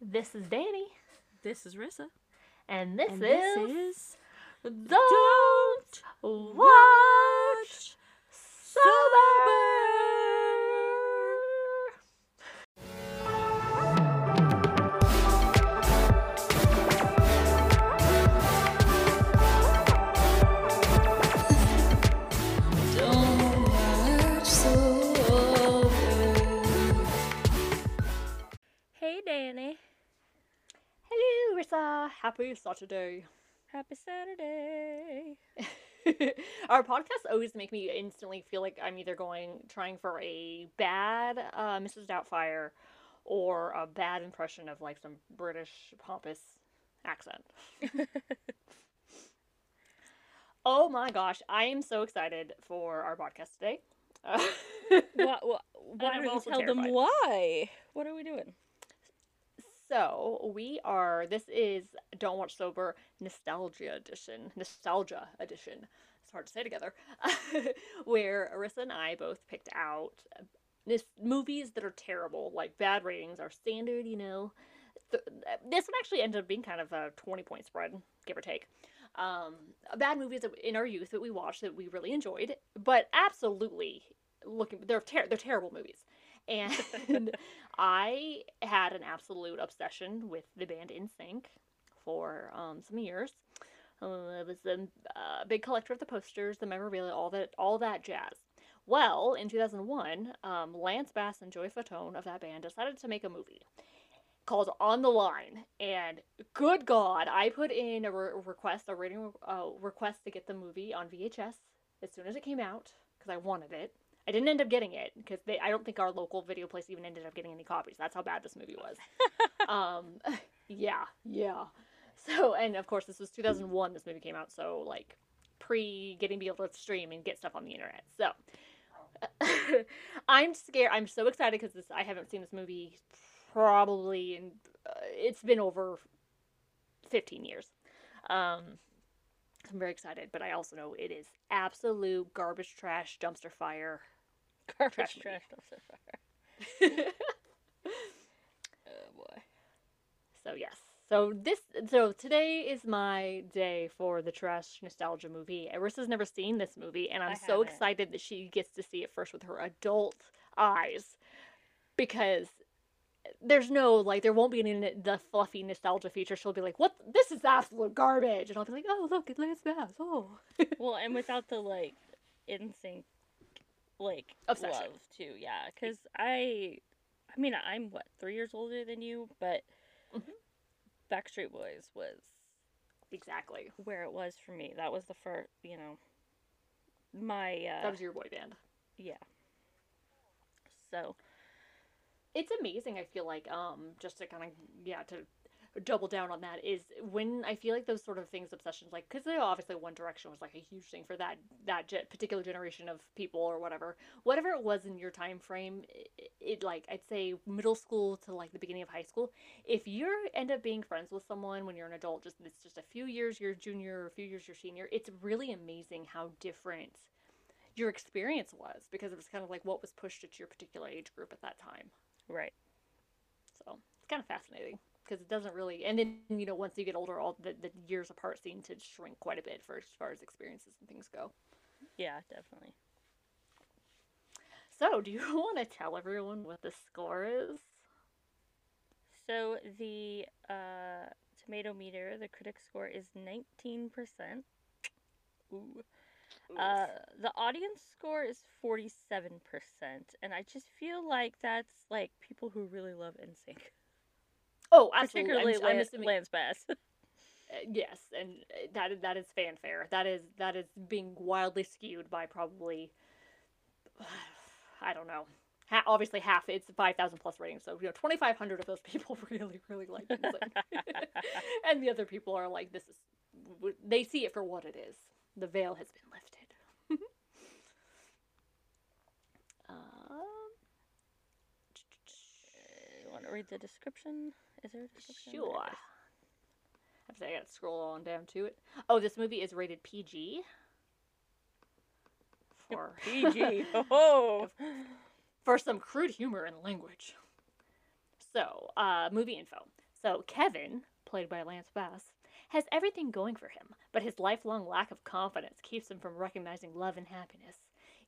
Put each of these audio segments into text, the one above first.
This is Dani, This is Rissa. and this And is this is Don't Watch Sober. Hello, Rissa. Happy Saturday. Happy Saturday. Our podcasts always make me instantly feel like I'm either going trying for a bad uh, Mrs. Doubtfire or a bad impression of like some British pompous accent. oh my gosh, I am so excited for our podcast today. Uh, What? What? Why don't you tell them why? What are we doing? So we are. This is Don't Watch Sober Nostalgia Edition. Nostalgia Edition. It's hard to say together. Where Arissa and I both picked out this movies that are terrible, like bad ratings, are standard. You know, this one actually ended up being kind of a twenty point spread, give or take. Um, bad movies in our youth that we watched that we really enjoyed, but absolutely looking they're ter- they're terrible movies. And I had an absolute obsession with the band NSYNC for um, some years. Uh, I was a uh, big collector of the posters, the memorabilia, all that, all that jazz. Well, in 2001, um, Lance Bass and Joey Fatone of that band decided to make a movie called On the Line. And good God, I put in a re- request, a rating uh, request to get the movie on VHS as soon as it came out because I wanted it. I didn't end up getting it because they I don't think our local video place even ended up getting any copies. That's how bad this movie was. um yeah, yeah. So and of course this was 2001 this movie came out, so like pre getting to be able to stream and get stuff on the internet. So I'm scared. I'm so excited because this I haven't seen this movie probably in uh, it's been over 15 years. Um I'm very excited, but I also know it is absolute garbage trash dumpster fire Garbage Trash trash dumpster fire. Oh boy. So yes. So this so today is my day for the trash nostalgia movie. Arissa's never seen this movie and I'm so excited that she gets to see it first with her adult eyes because there's no like there won't be any the fluffy nostalgia feature. She'll be like, "What? This is absolute garbage," and I'll be like, "Oh, look, it Lance Bass. Oh, Well, and without the like in sync like Obsession. love too, yeah. Because I, I mean, I'm what three years older than you, but Mhm. Backstreet Boys was exactly. where it was for me. That was the first, you know, my uh, That was your boy band." yeah. So it's amazing i feel like um just to kind of yeah to double down on that is when i feel like those sort of things obsessions like because obviously one direction was like a huge thing for that that ge- particular generation of people or whatever. Whatever it was in your time frame it, it like i'd say middle school to like the beginning of high school if you end up being friends with someone when you're an adult just it's just a few years you're junior or a few years you're senior it's really amazing how different your experience was because it was kind of like what was pushed at your particular age group at that time right. so it's kind of fascinating because it doesn't really, and then you know once you get older, all the, the years apart seem to shrink quite a bit for as far as experiences and things go. Yeah, definitely. So, do you want to tell everyone what the score is? So the uh, tomato meter, the critic score is 19%. Ooh. Uh, the audience score is 47%. And I just feel like that's like people who really love NSYNC. oh, absolutely. Particularly I'm, I'm Lan- assuming, Lance Bass. uh, yes, and uh, that is that is fanfare. That is that is being wildly skewed by probably, I don't know. Ha- obviously, half it's five thousand plus ratings, so you know twenty five hundred of those people really really like it. and the other people are like, this is, they see it for what it is. The veil has been lifted. um, you want to read the description? Is there a description? Sure. I have to say, I gotta scroll on down to it. Oh, this movie is rated PG. For PG. Oh. for some crude humor and language. So, uh, movie info. So Kevin, played by Lance Bass, has everything going for him, but his lifelong lack of confidence keeps him from recognizing love and happiness,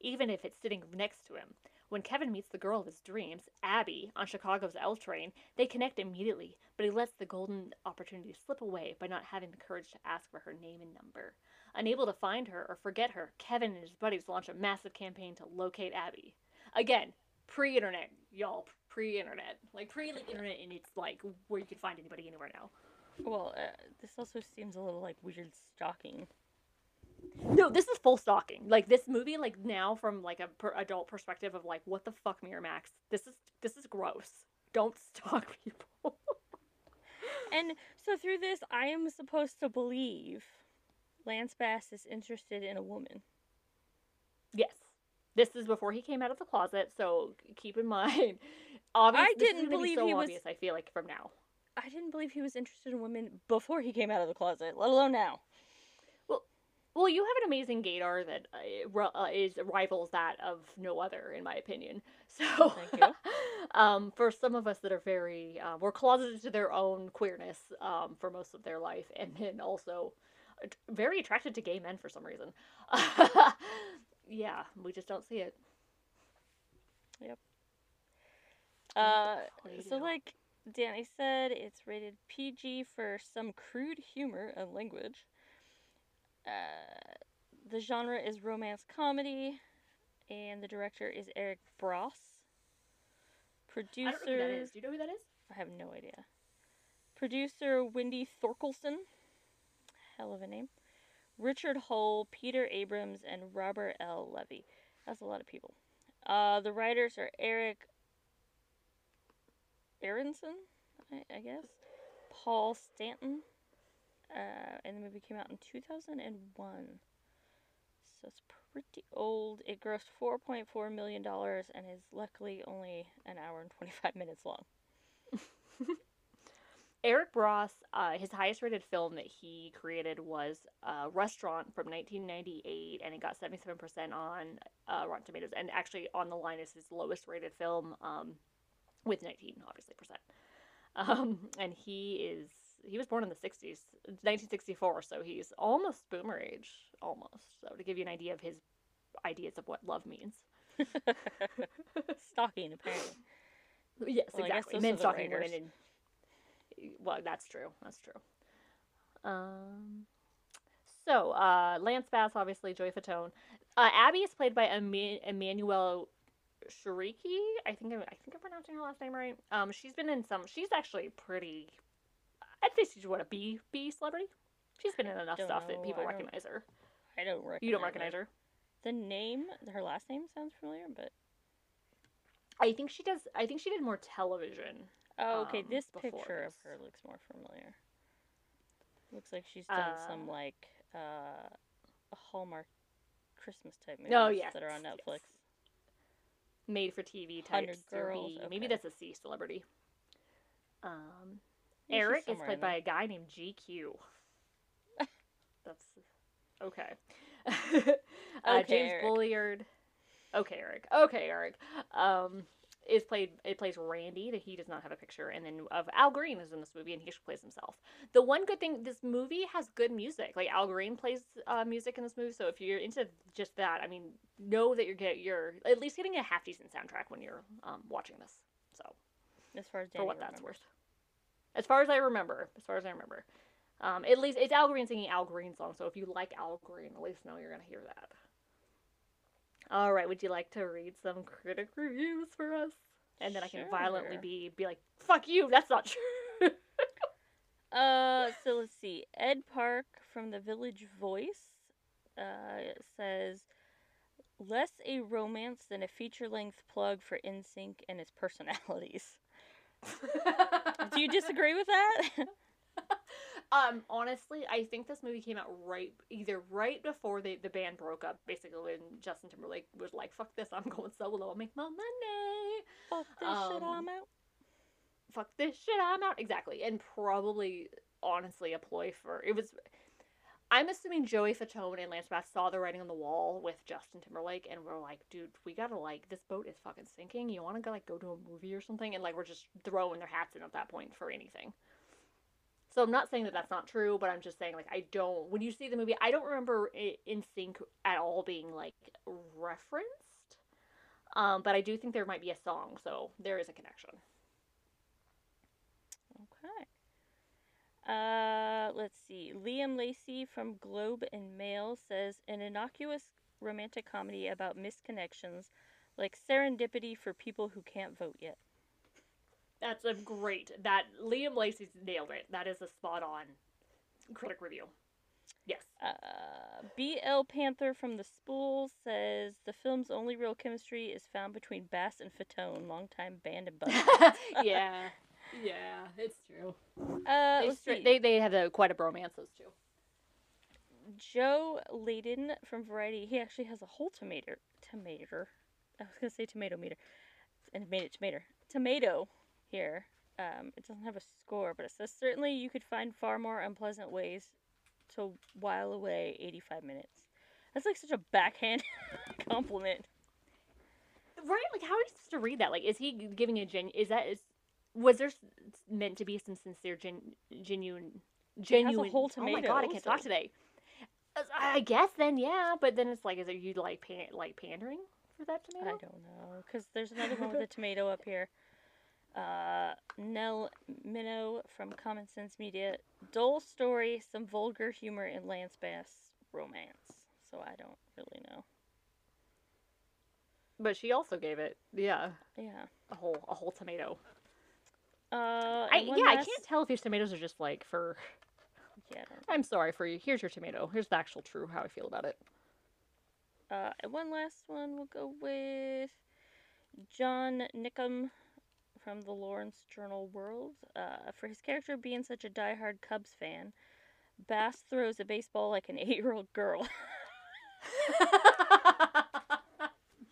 even if it's sitting next to him. When Kevin meets the girl of his dreams, Abby, on Chicago's L train, they connect immediately, but he lets the golden opportunity slip away by not having the courage to ask for her name and number. Unable to find her or forget her, Kevin and his buddies launch a massive campaign to locate Abby. Again, pre-internet, y'all, pre-internet, like pre-internet, and it's like where you can find anybody anywhere now. Well, uh, this also seems a little like weird stalking. No, this is full stalking. Like this movie, like now from like a per- adult perspective of like, what the fuck, Miramax? This is this is gross. Don't stalk people. And so through this, I am supposed to believe Lance Bass is interested in a woman. yes, this is before he came out of the closet. So keep in mind, obviously, I didn't believe so he was- obvious. I feel like from now. I didn't believe he was interested in women before he came out of the closet, let alone now. Well, you have an amazing Gator that uh, uh, is rivals that of no other, in my opinion. So, Thank you. um, for some of us that are very, uh, were closeted to their own queerness um, for most of their life, and then also very attracted to gay men for some reason. yeah, we just don't see it. Uh, so like Dani said, it's rated PG for some crude humor and language. Uh, the genre is romance comedy, and the director is Eric Bross. I don't know who that is. Do you know who that is? I have no idea. Producer Wendy Thorkelson, hell of a name. Richard Hull, Peter Abrams, and Robert L. Levy. That's a lot of people. Uh, the writers are Eric Aronson, I, I guess. Paul Stanton. Uh, and the movie came out in 2001. So it's pretty old. It grossed $4.4 million and is luckily only an hour and 25 minutes long. Eric Bross, uh, his highest rated film that he created was uh, Restaurant from 1998, and it got 77% on uh, Rotten Tomatoes. And actually, on the line is his lowest rated film um, with 19, obviously, percent. Um, and he is, he was born in the 60s, 1964, so he's almost boomer age, almost. So, to give you an idea of his ideas of what love means. Stalking, apparently. Yes, Well, exactly. Men stalking women well, that's true. That's true. Um, so uh, Lance Bass, obviously Joey Fatone. Uh, Abby is played by Emmanuelle Chriqui. I think I'm, I think I'm pronouncing her last name right. Um, she's been in some. She's actually pretty. I'd say she's what a B B celebrity. She's been in enough Don't stuff that people I recognize her. I don't recognize You don't recognize her. The name, her last name sounds familiar, but I think she does. I think she did more television. oh, okay. Um, this picture of her looks more familiar. Looks like she's done some Uh, like uh, Hallmark Christmas type movies No, yes, that are on yes. Netflix. Made for TV type. Girls, Maybe that's a C celebrity. Um, Eric is played by a guy named GQ. That's okay. uh, Okay, James Eric. Bulliard. Okay, Eric. Okay, Eric. Um, is played. It plays Randy. That he does not have a picture, and then of Al Green is in this movie, and he actually plays himself. The one good thing, this movie has good music. Like Al Green plays uh, music in this movie, so if you're into just that, I mean, know that you're get you're at least getting a half decent soundtrack when you're um, watching this. So As far as for Dani what that's worth. As far as I remember, as far as I remember, um, at least it's Al Green singing Al Green song. So if you like Al Green, at least know you're gonna hear that. All right, would you like to read some critic reviews for us? And then I can violently be be like, "Fuck you, that's not true." Uh, so let's see. Ed Park from the Village Voice uh, says less a romance than a feature length plug for NSYNC and its personalities. Do you disagree with that? um, honestly, I think this movie came out right either right before they, the band broke up, basically when Justin Timberlake was like, "Fuck this, I'm going solo, I'll make my money." Fuck this shit, Um, I'm out. fuck this shit, I'm out. Exactly. And probably, honestly, a ploy for it was. I'm assuming Joey Fatone and Lance Bass saw the writing on the wall with Justin Timberlake and were like, dude, we gotta like this boat is fucking sinking. You wanna go like go to a movie or something? And like we're just throwing their hats in at that point for anything. So I'm not saying that that's not true, but I'm just saying like I don't. When you see the movie, I don't remember In Sync at all being like referenced. Um, but I do think there might be a song, so there is a connection. Okay. Uh, let's see. Liam Lacey from Globe and Mail says an innocuous romantic comedy about misconnections, like serendipity for people who can't vote yet. That's a great. That Liam Lacey's nailed it. That is a spot on critic review. Yes. Uh, BL Panther from the Spool says the film's only real chemistry is found between Bass and Fatone, longtime band and buddies. yeah. Yeah, it's true. Uh, They, see. they they have a, quite a bromance those two. Joe Leydon from Variety. He actually has a whole tomato. Tomato. I was gonna say tomato meter, and made it tomato. Tomato here. Um, it doesn't have a score, but it says certainly you could find far more unpleasant ways to while away 85 minutes. That's like such a backhand compliment. Right? Like, how are you supposed to read that? Like, is he giving a gen? Is that is was there meant to be some sincere, gen, genuine, genuine? whole Oh my god, I can't talk today. I guess then, yeah, but then it's like, is it you like pan, like pandering for that tomato? I don't know, because there's another one with a tomato up here. Uh, Nell Minow from Common Sense Media. Dull story, some vulgar humor, and Lance Bass romance. So I don't really know. But she also gave it, yeah, Yeah. a whole a whole tomato. Uh, I yeah, I can't tell if these tomatoes are just like for. Yeah. I'm sorry for you. Here's your tomato. Here's the actual true how I feel about it. Uh, and one last one we'll go with John Niccum from the Lawrence Journal World. Uh, for his character being such a diehard Cubs fan, Bass throws a baseball like an eight-year-old girl.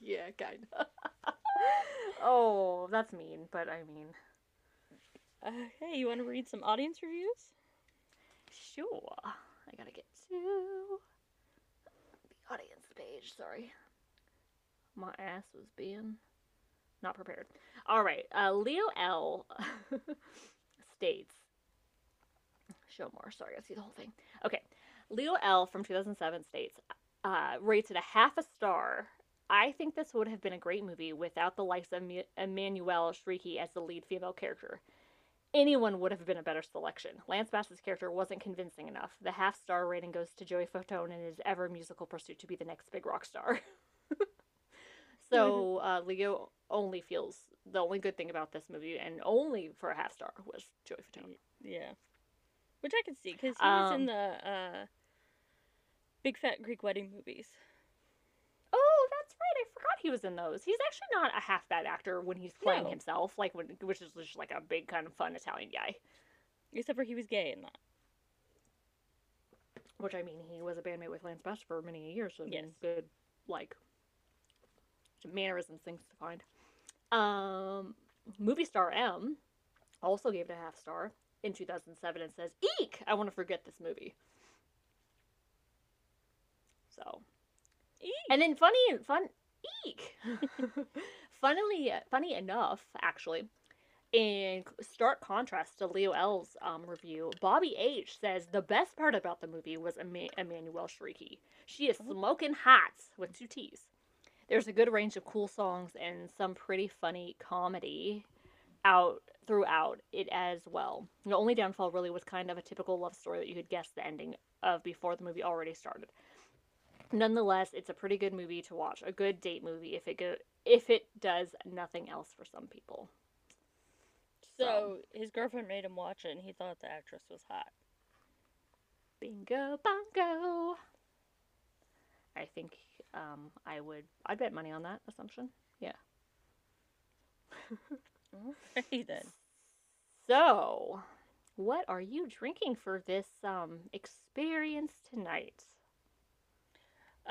yeah, kind of. oh, that's mean, but I mean, Uh, hey, you want to read some audience reviews? sure. I gotta get to the audience page. Sorry, my ass was being not prepared. All right, uh, Leo L states. Show more. Sorry, I see the whole thing. Okay, Leo L from 2007 states uh, rates it a half a star. I think this would have been a great movie without the likes of Emmanuelle Chriqui as the lead female character. Anyone would have been a better selection. Lance Bass's character wasn't convincing enough. The half star rating goes to Joey Fatone in his ever musical pursuit to be the next big rock star. so uh, Leo only feels the only good thing about this movie, and only for a half star, was Joey Fatone. Yeah. Which I can see, because he was Um, in the uh, Big Fat Greek Wedding movies. Oh, that's right. I forgot he was in those. He's actually not a half bad actor when he's playing No. himself, like when, which is just like a big kind of fun Italian guy. Except for he was gay in that. Which I mean, he was a bandmate with Lance Bass for many years. So Yes. good like mannerisms things to find. Um, movie star M also gave it a half star in 2007 and says, "Eek! I want to forget this movie." So Eek. And then funny and fun eek. Funnily funny enough, actually, in stark contrast to Leo L's um, review, Bobby H says the best part about the movie was Emma- Emmanuelle Chriqui. She is smoking hot with two T's. There's a good range of cool songs and some pretty funny comedy out throughout it as well. The only downfall really was kind of a typical love story that you could guess the ending of before the movie already started nonetheless, it's a pretty good movie to watch. A good date movie if it go if it does nothing else for some people. So his girlfriend made him watch it, and he thought the actress was hot. Bingo bongo. I think um, I would I'd bet money on that assumption. Yeah. Okay then. So, what are you drinking for this um experience tonight?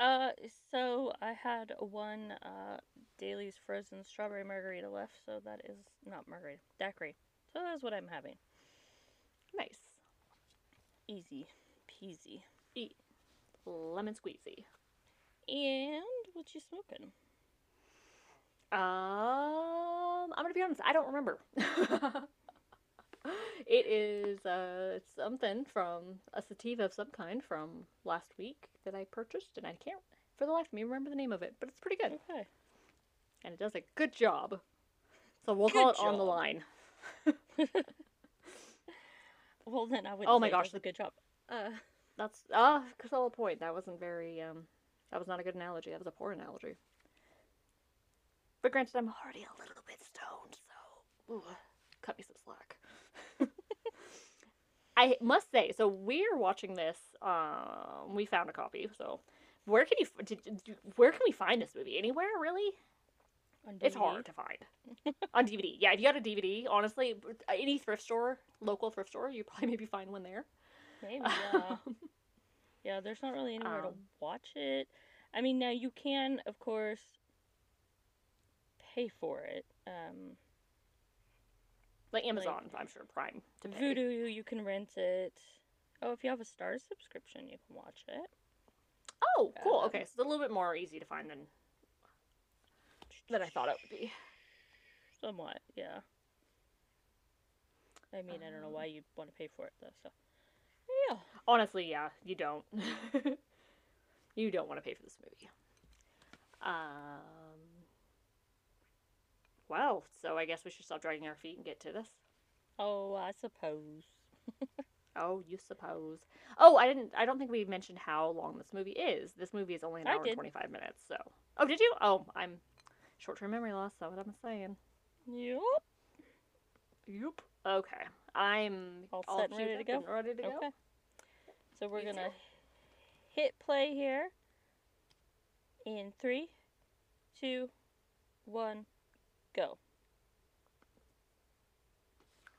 Uh, so I had one uh Daily's frozen strawberry margarita left, so that is not margarita, daiquiri. So that's what I'm having. Nice. Easy peasy. Eat lemon squeezy. And what you smoking? Um, I'm gonna be honest. I don't remember. it is uh something from a sativa of some kind from last week that I purchased, and I can't for the life of me remember the name of it, but it's pretty good, Okay. and it does a good job. So we'll call it Good on the line. Well, then I would. Oh my gosh, a good job. Uh, That's ah, solid point. That wasn't very um, that was not a good analogy. That was a poor analogy. But granted, I'm already a little bit stoned, so ooh, cut me some slack. I must say, so we're watching this. Um, we found a copy. So where can you did, did- where can we find this movie? Anywhere really? on It's hard to find on DVD. Yeah, if you got a DVD, honestly, any thrift store, local thrift store, you probably maybe find one there. Maybe. Yeah. yeah. There's not really anywhere to Um, watch it. I mean, now you can, of course, pay for it. Um, like Amazon, I'm sure Prime to pay. Vudu, you can rent it. Oh, if you have a Star subscription, you can watch it. Oh, cool. Um, Okay, so it's a little bit more easy to find than than I thought it would be. Somewhat, yeah. I mean, I don't know Um, why you'd want to pay for it though. So, yeah. Honestly, yeah, you don't. you don't want to pay for this movie. Um. Well, so I guess we should stop dragging our feet and get to this. Oh, I suppose. Oh, you suppose. Oh, I didn't. I don't think we mentioned how long this movie is. This movie is only an I hour and twenty-five minutes. So. Oh, did you? Oh, I'm short-term memory loss. That's what I'm saying. Yep. Yep. Okay. I'm All set and ready to go? Ready to go. Okay. So we're Me gonna too. hit play here. In three, two, one, go.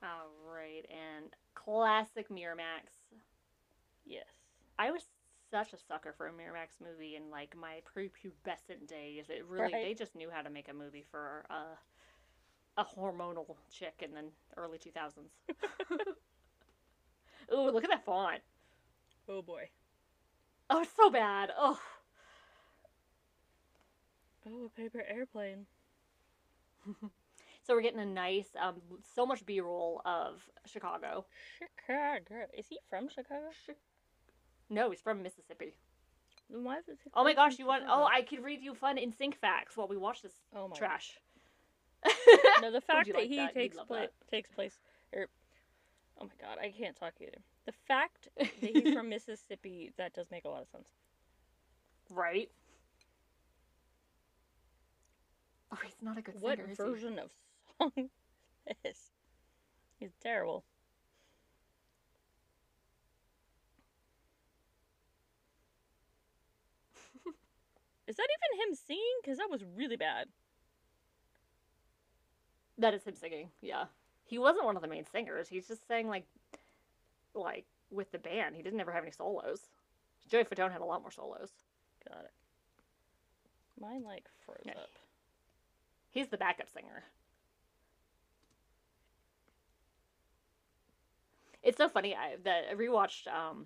All right, and classic Miramax. Yes. I was such a sucker for a Miramax movie in like my prepubescent days. It really Right. they just knew how to make a movie for uh, a hormonal chick in the early 2000s. Ooh, look at that font. Oh boy. Oh, it's so bad. Oh. Oh, a paper airplane. So we're getting a nice um so much B-roll of Chicago. Chicago. Is he from Chicago? No, he's from Mississippi. Then why is it? Oh my gosh, you want Oh, I could read you fun NSYNC facts while we watch this Oh my. trash. No, the fact that like he that? Takes place takes place, or oh my god, I can't talk either. The fact that he's from Mississippi that does make a lot of sense. Right. Oh, he's not a good What singer, he? version of song is this? He's terrible. is that even him singing? Because that was really bad. That is him singing. Yeah, he wasn't one of the main singers. He's just sang like, like with the band. He didn't ever have any solos. Joey Fatone had a lot more solos. Got it. Mine like froze Yeah. up. He's the backup singer. It's so funny I, that I rewatched. Um,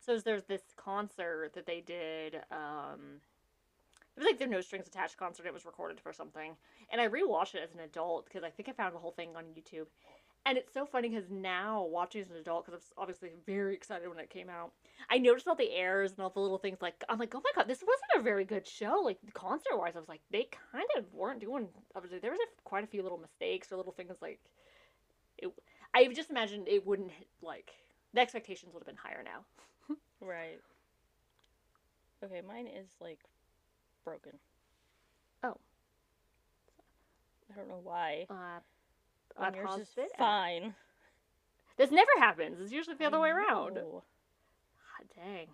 so there's this concert that they did. Um, it was like their No Strings Attached concert. It was recorded for something, and I rewatched it as an adult because I think I found the whole thing on YouTube. And it's so funny because now watching as an adult, because I was obviously very excited when it came out, I noticed all the errors and all the little things. Like I'm like, oh my god, this wasn't a very good show. Like concert wise, I was like, they kind of weren't doing. Obviously, there was a, quite a few little mistakes or little things like. It, I just imagined it wouldn't like the expectations would have been higher now. Right. Okay, mine is like broken. Oh. I don't know why. Uh, And yours is it. fine. This never happens. It's usually the other way around. God dang.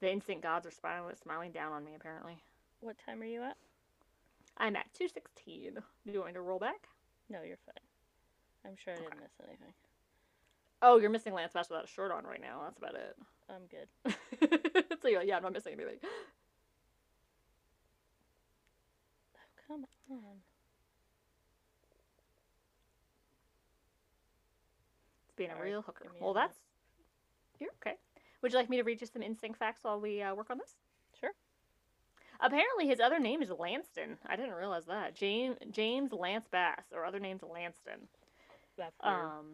The instant gods are smiling, smiling down on me. Apparently, What time are you at? I'm at two sixteen. Do you want me to roll back? No, you're fine. I'm sure I didn't Okay. miss anything. Oh, you're missing Lance Bass without a shirt on right now. That's about it. I'm good. so you're like, yeah, I'm not missing anything. Oh, come on. Being a real hooker. give me a Well, that's you're okay. Would you like me to read you some NSYNC facts while we uh, work on this? Sure. Apparently, his other name is Lanston. I didn't realize that. James James Lance Bass, or other name's Lanston. That's weird. Um,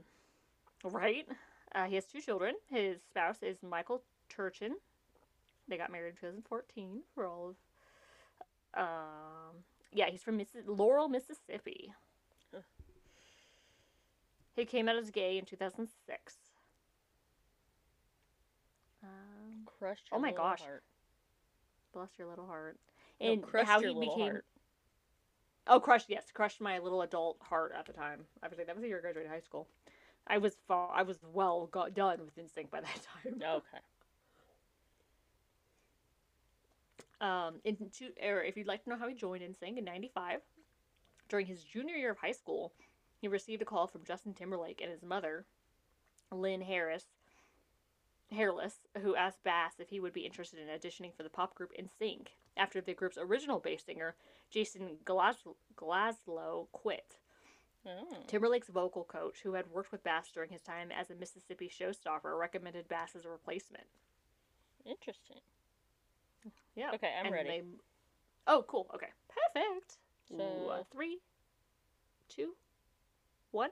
right? Uh, he has two children. His spouse is Michael Turchin. They got married in 2014 for all of. Um, yeah, he's from Missi- Laurel, Mississippi. He came out as gay in 2006. Um, Crushed oh my gosh. heart. bless your little heart. No, And crushed how he became. heart. Oh, crushed! Yes, crushed my little adult heart at the time. I was like, that was the year I graduated high school. I was fa- I was well got done with NSYNC by that time. Okay. Um, in two, or if you'd like to know how he joined NSYNC in '95, during his junior year of high school, he received a call from Justin Timberlake and his mother, Lynn Harris, Harless, who asked Bass if he would be interested in auditioning for the pop group NSYNC after the group's original bass singer, Jason Glas- Glaslow, quit. Oh. Timberlake's vocal coach, who had worked with Bass during his time as a Mississippi showstopper, recommended Bass as a replacement. Interesting. Yeah. Okay, I'm and ready. they- Oh, cool. Okay. Perfect. Ooh, So- uh, three, two, one.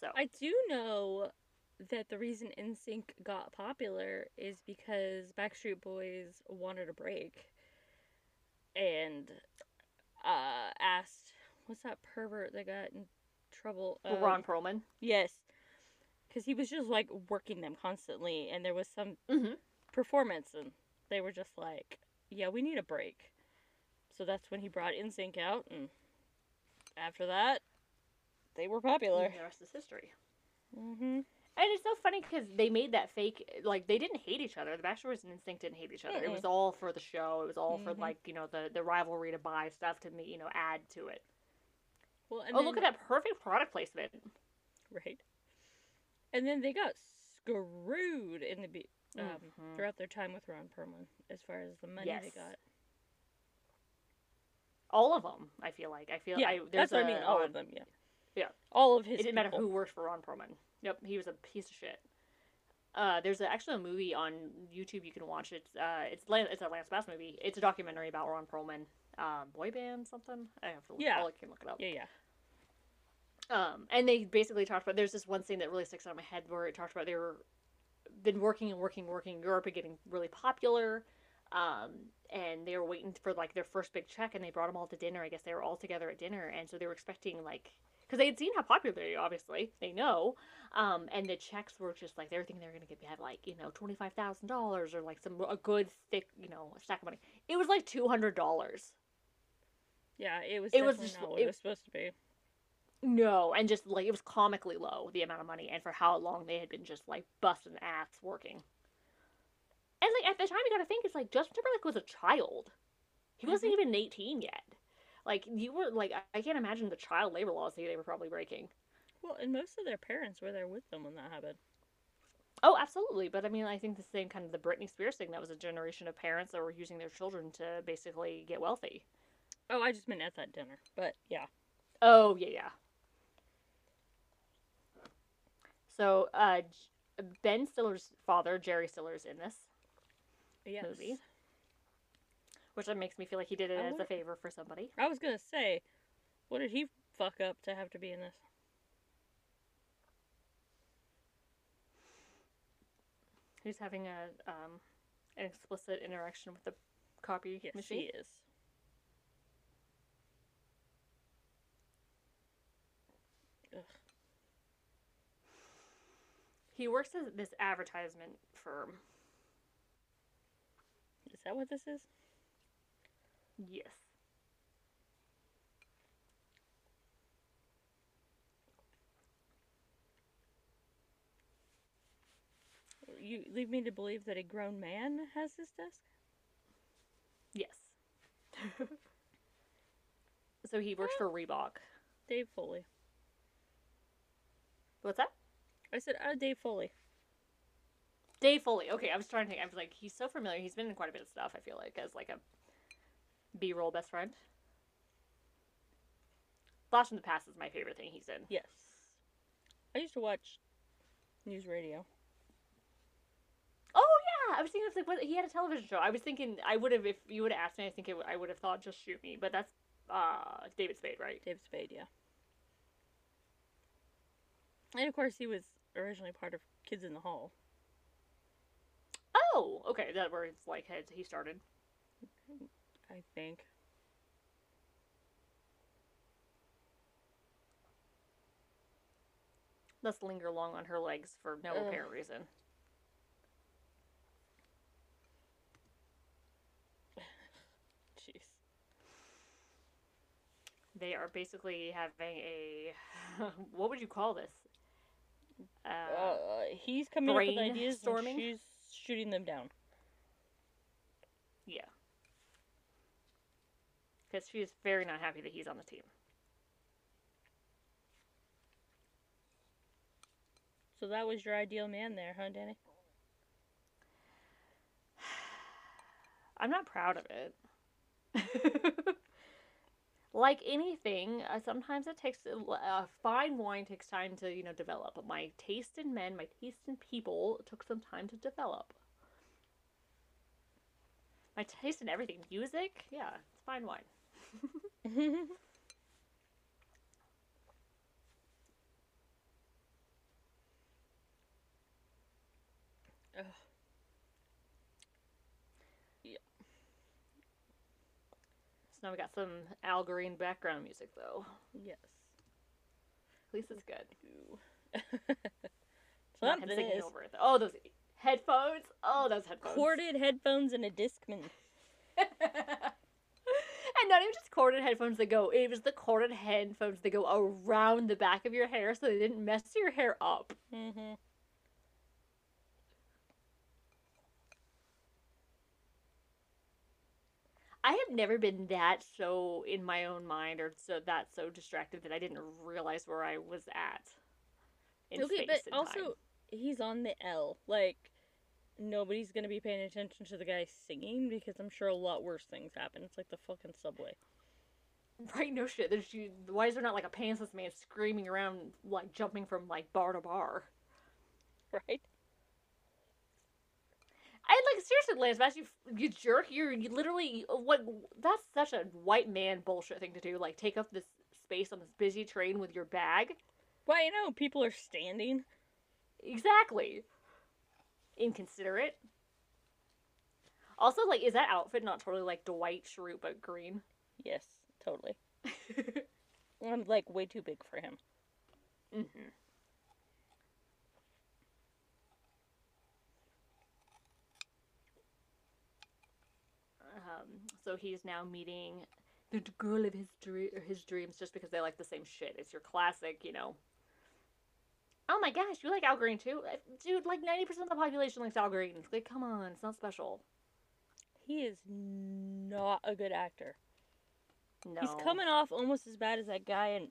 So, I do know that the reason NSYNC got popular is because Backstreet Boys wanted a break and uh, asked, what's that pervert that got in trouble? Uh, Ron Perlman. Yes. Because he was just like working them constantly, and there was some Mm-hmm. performance, and they were just like, yeah, we need a break. So that's when he brought NSYNC out, and after that, they were popular. The rest is history. Mm-hmm. And it's so funny because they made that fake, like they didn't hate each other. The Boys and NSYNC didn't hate each other. It Mm-mm. was all for the show. It was all for Mhm. like you know the the rivalry to buy stuff to me, you know add to it. Well, and oh, look at that perfect product placement. Right. And then they got screwed in the be- um, Mhm. throughout their time with Ron Perlman as far as the money they got. All of them, I feel like. I feel Yeah, I, that's there's what I mean. All on- of them. Yeah. Yeah. All of his. It didn't matter who worked for Ron Perlman. Yep, he was a piece of shit. Uh, there's a, actually a movie on YouTube you can watch. It's uh, it's it's a Lance Bass movie. It's a documentary about Ron Perlman, um, boy band something. I have to look. Yeah. I'll can look it up. Yeah, yeah. Um, and they basically talked about. There's this one scene that really sticks out in my head where it talked about they were been working and working, working in Europe and getting really popular. Um, and they were waiting for like their first big check, and they brought them all to dinner. I guess they were all together at dinner, and so they were expecting like because they had seen how popular they obviously they know. Um, and the checks were just like they were thinking they were gonna get have like you know twenty five thousand dollars or like some a good thick you know stack of money. It was like two hundred dollars. Yeah, it was. It was just- not what it- it was supposed to be. No, and just like it was comically low the amount of money, and for how long they had been just like busting ass working. And like at the time, you got to think it's like Justin Timberlake was a child. He wasn't even eighteen yet. Like you were like I- can't imagine the child labor laws they they were probably breaking. Well, and most of their parents were there with them when that happened. Oh, absolutely. But I mean, I think the same kind of the Britney Spears thing. That was a generation of parents that were using their children to basically get wealthy. Oh, I just meant at that dinner. But yeah. Oh yeah, yeah. So uh, Ben Stiller's father, Jerry Stiller's in this. Yes. Movie. which makes me feel like he did it I as a favor for somebody. I was gonna say, what did he fuck up to have to be in this? He's having a um, an explicit interaction with the copy Yes, machine? he is. Ugh. He works at this advertisement firm. Is that what this is? Yes. You leave me to believe that a grown man has this desk? Yes. so he works for Reebok. Dave Foley. What's that? I said, uh, Dave Foley. Dave Foley. Okay, I was trying to think. I was like, he's so familiar. He's been in quite a bit of stuff. I feel like as like a B-roll best friend. Flash in the Past is my favorite thing he's in. Yes. I used to watch news radio. Oh yeah, I was thinking of like what he had a television show. I was thinking I would have if you would have asked me. I think it, I would have thought just shoot me, but that's uh, David Spade, right? David Spade, yeah. And of course, he was originally part of Kids in the Hall. Oh, okay, that where it's like had- he started. I think. Let's linger long on her legs for no Ugh. apparent reason. Jeez. They are basically having a what would you call this? Uh, Uh, he's coming up with ideas brainstorming? and she's shooting them down. yeah, because she's very not happy that he's on the team. So that was your ideal man there, huh, Dani? I'm not proud of it. like anything, uh, sometimes it takes a uh, fine wine takes time to you know develop. My taste in men, my taste in people, took some time to develop. My taste in everything, music, yeah, it's fine wine. now we got some Al Green background music though. yes. At least it's good. Ooh. Not Not him singing this. over it. Oh, those headphones. Oh, those headphones. Corded headphones and a Discman. and not even just corded headphones that go. It was the corded headphones that go around the back of your hair, so they didn't mess your hair up. Mm-hmm. I have never been that so in my own mind or so that so distracted that I didn't realize where I was at. Okay, but also time. he's on the L. Like nobody's gonna be paying attention to the guy singing because I'm sure a lot worse things happen. It's like the fucking subway. right? No shit. There's you. Why is there not like a pantsless man screaming around, like jumping from like bar to bar? Right? I like seriously, Lance Bass, you you jerk. You're you literally what? That's such a white man bullshit thing to do. Like take up this space on this busy train with your bag. Well, you know, people are standing. Exactly. Inconsiderate. Also, like, is that outfit not totally like Dwight Schrute but green? Yes, totally. I'm like way too big for him. mm-hmm. Um, so he's now meeting the girl of his dre- his dreams just because they like the same shit. It's your classic, you know. Oh my gosh, you like Al Green too, Uh, dude? Like ninety percent of the population likes Al Green. It's like, come on, it's not special. He is not a good actor. No, He's coming off almost as bad as that guy in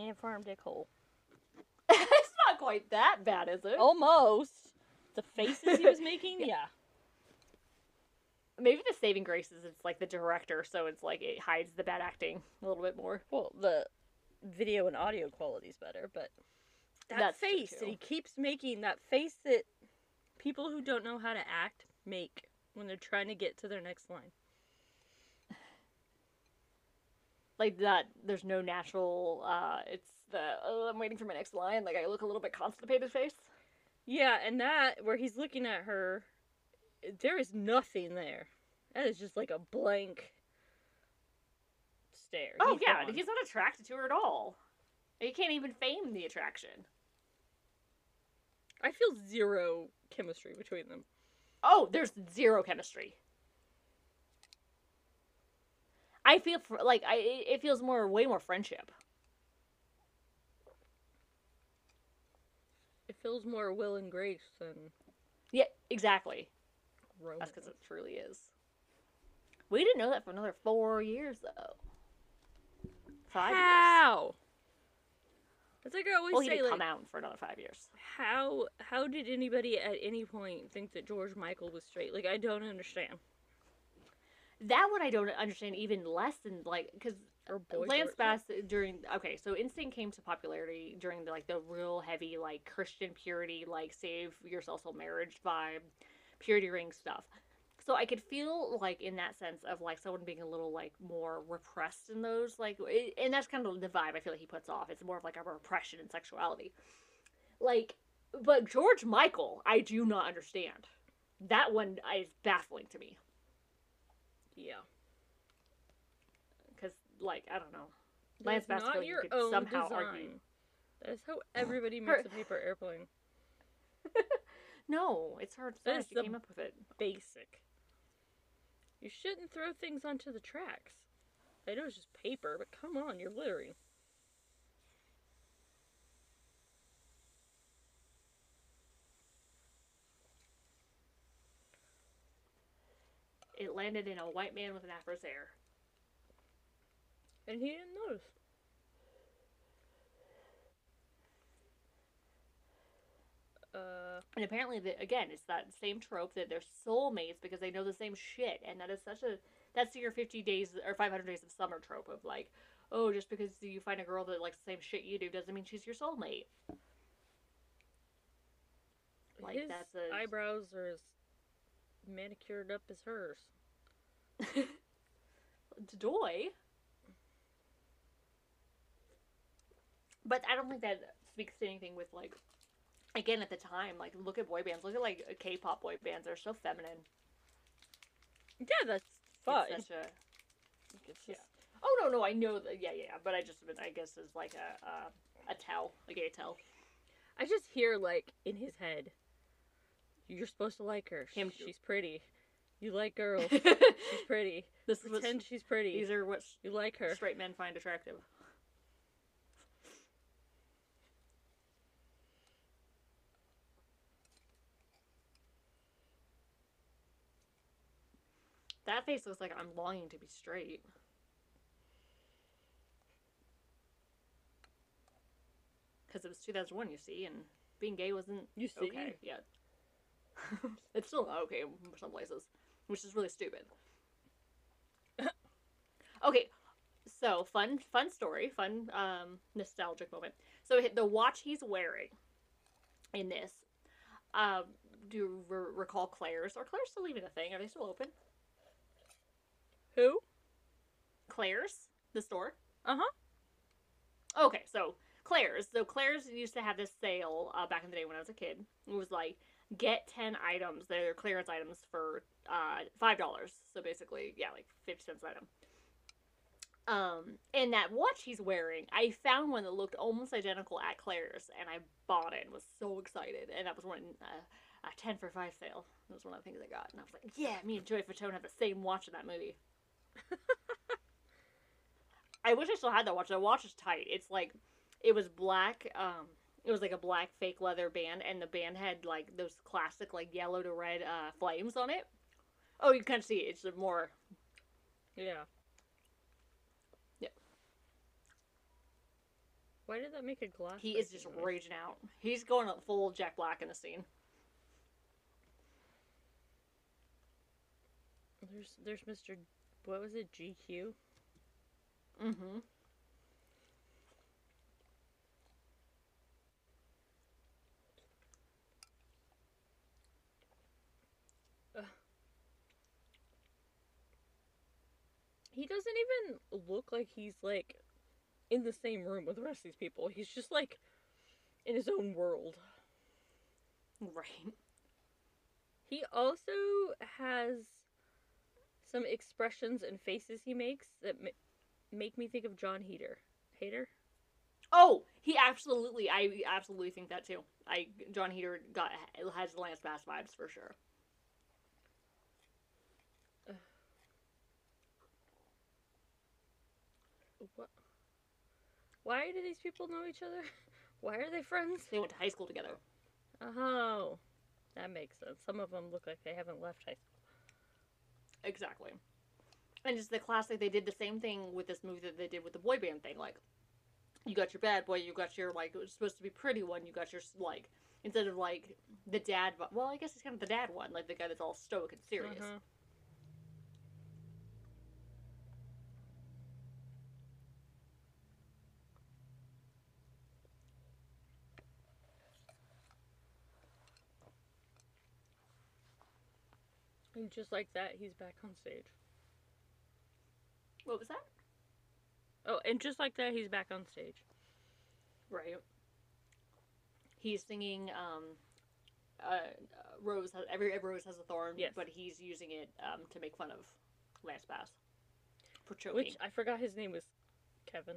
Ant Farm Dick Hole. it's not quite that bad, is it? Almost. The faces he was making, yeah. Maybe the saving grace is it's like the director, so it's like it hides the bad acting a little bit more. Well, the video and audio quality's better, but that That's face that he keeps making, that face that people who don't know how to act make when they're trying to get to their next line. Like that, there's no natural. uh It's the oh, I'm waiting for my next line. Like I look a little bit constipated face. Yeah, and that where he's looking at her, there is nothing there. That is just like a blank stare. Oh He's yeah, gone. he's not attracted to her at all. He can't even feign the attraction. I feel zero chemistry between them. Oh, there's zero chemistry. I feel for, like I it it feels more way more friendship. It feels more Will and Grace than Yeah, exactly. Roman. That's because it truly is. We didn't know that for another four years though. Five years. How? It's like I always Well, he say, did like, come out for another five years. how how did anybody at any point think that George Michael was straight? Like I don't understand. That one I don't understand even less than like because Or Lance Bass uh, during okay, so NSYNC came to popularity during the like the real heavy like Christian purity like save yourself till marriage vibe, purity ring stuff. So I could feel like in that sense of like someone being a little like more repressed in those like, i- and that's kind of the vibe I feel like he puts off. It's more of like a repression in sexuality. Like, but George Michael, I do not understand. That one is baffling to me Yeah. because like I don't know. Lance Bass, you could somehow design. argue. That is how everybody Her- makes a paper airplane. No, it's hard That design. is the- came up with it. Basic. You shouldn't throw things onto the tracks. I know it's just paper, but come on, you're littering. It landed in a white man with an afro's hair. And he didn't notice. Uh, And apparently, the, again, it's that same trope that they're soulmates because they know the same shit, and that is such a that's your fifty days or five hundred days of summer trope of like, oh, just because you find a girl that likes the same shit you do doesn't mean she's your soulmate. Like, his that's a- eyebrows are as manicured up as hers. Doy. But I don't think that speaks to anything with like, again, at the time, like look at boy bands, look at like K-pop boy bands, they're so feminine. Yeah, that's fun. It's such a It's Yeah. Oh no, no, I know that. Yeah, yeah, yeah, but I just, I guess, is like a a, a tell, a gay tell. I just hear like in his head, you're supposed to like her. Him- She's pretty. You like girls. She's pretty. is what Pretend she's pretty. these are what You like her. straight men find attractive. That face looks like I'm longing to be straight. Because it was 2001, you see, and being gay wasn't You see? okay yet. it's still not okay in some places, which is really stupid. okay, so fun, fun story, fun, um, nostalgic moment. So the watch he's wearing in this, um, do you re- recall Claire's? Are Claire's still even a thing? Are they still open? Who? Claire's, the store. Uh huh. Okay, so Claire's. So Claire's used to have this sale uh, back in the day when I was a kid. It was like get ten items. They're clearance items for uh, five dollars. So basically, yeah, like fifty cents an item. Um, and that watch he's wearing, I found one that looked almost identical at Claire's, and I bought it and was so excited. And that was one uh, a ten for five sale. That was one of the things I got, and I was like, yeah, me and Joey Fatone have the same watch in that movie. I wish I still had that watch. That watch is tight. It's like it was black. Um, it was like a black fake leather band, and the band had like those classic like yellow to red uh, flames on it. Oh, you can see it. It's a more Yeah. Yeah. Why did that make a glass? he is just noise? raging out. He's going full Jack Black in the scene. There's there's Mr. What was it? GQ. Mm-hmm. He doesn't even look like he's like in the same room with the rest of these people. He's just like in his own world. Right. He also has some expressions and faces he makes that ma- make me think of Jon Heder. Hater? Oh, he absolutely. I absolutely think that too. I Jon Heder got has the Lance Bass vibes for sure. What? Why do these people know each other? Why are they friends? They went to high school together. Oh, that makes sense. Some of them look like they haven't left high school. Exactly. And just the classic, they did the same thing with this movie that they did with the boy band thing. Like, you got your bad boy, you got your, like, it was supposed to be pretty one, you got your, like, instead of, like, the dad, well, I guess it's kind of the dad one, like, the guy that's all stoic and serious. Uh-huh. And just like that, he's back on stage. What was that? Oh, and just like that, he's back on stage. Right. He's singing um uh, Rose has every every rose has a thorn, Yes. but he's using it um to make fun of Lance Bass for choking Which I forgot his name was Kevin.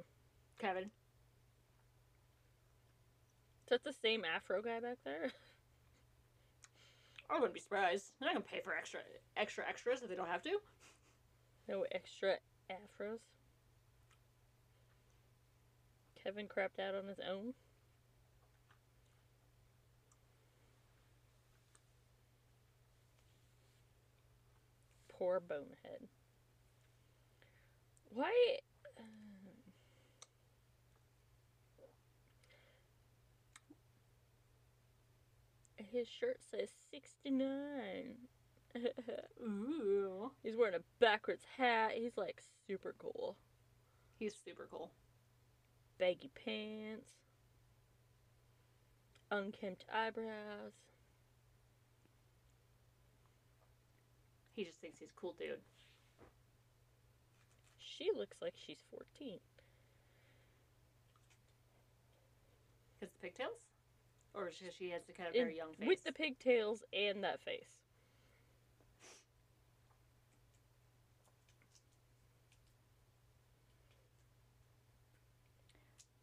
Kevin. Is that the same Afro guy back there? I wouldn't be surprised. They're not gonna pay for extra extra extras if they don't have to. No extra afros. Kevin crapped out on his own. Poor bonehead. Why? His shirt says 69. Ooh. He's wearing a backwards hat. He's like super cool. He's super cool. Baggy pants. Unkempt eyebrows. He just thinks he's cool dude. She looks like she's 14. Because the pigtails? Or she, she has the kind of very young face. With the pigtails and that face.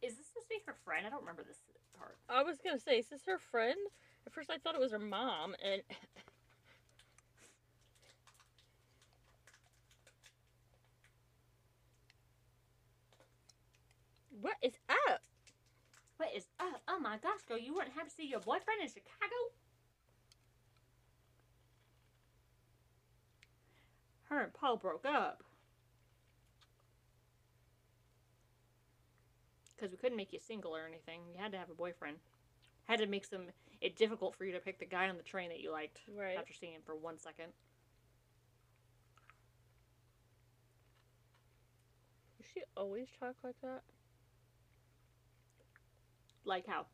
Is this supposed to be her friend? I don't remember this part. I was gonna say, is this her friend? At first I thought it was her mom, and. what is up? What is oh, oh my gosh, girl, you weren't happy to see your boyfriend in Chicago? Her and Paul broke up. Because we couldn't make you single or anything. You had to have a boyfriend. Had to make some it difficult for you to pick the guy on the train that you liked Right. after seeing him for one second. Does she always talk like that? Like how?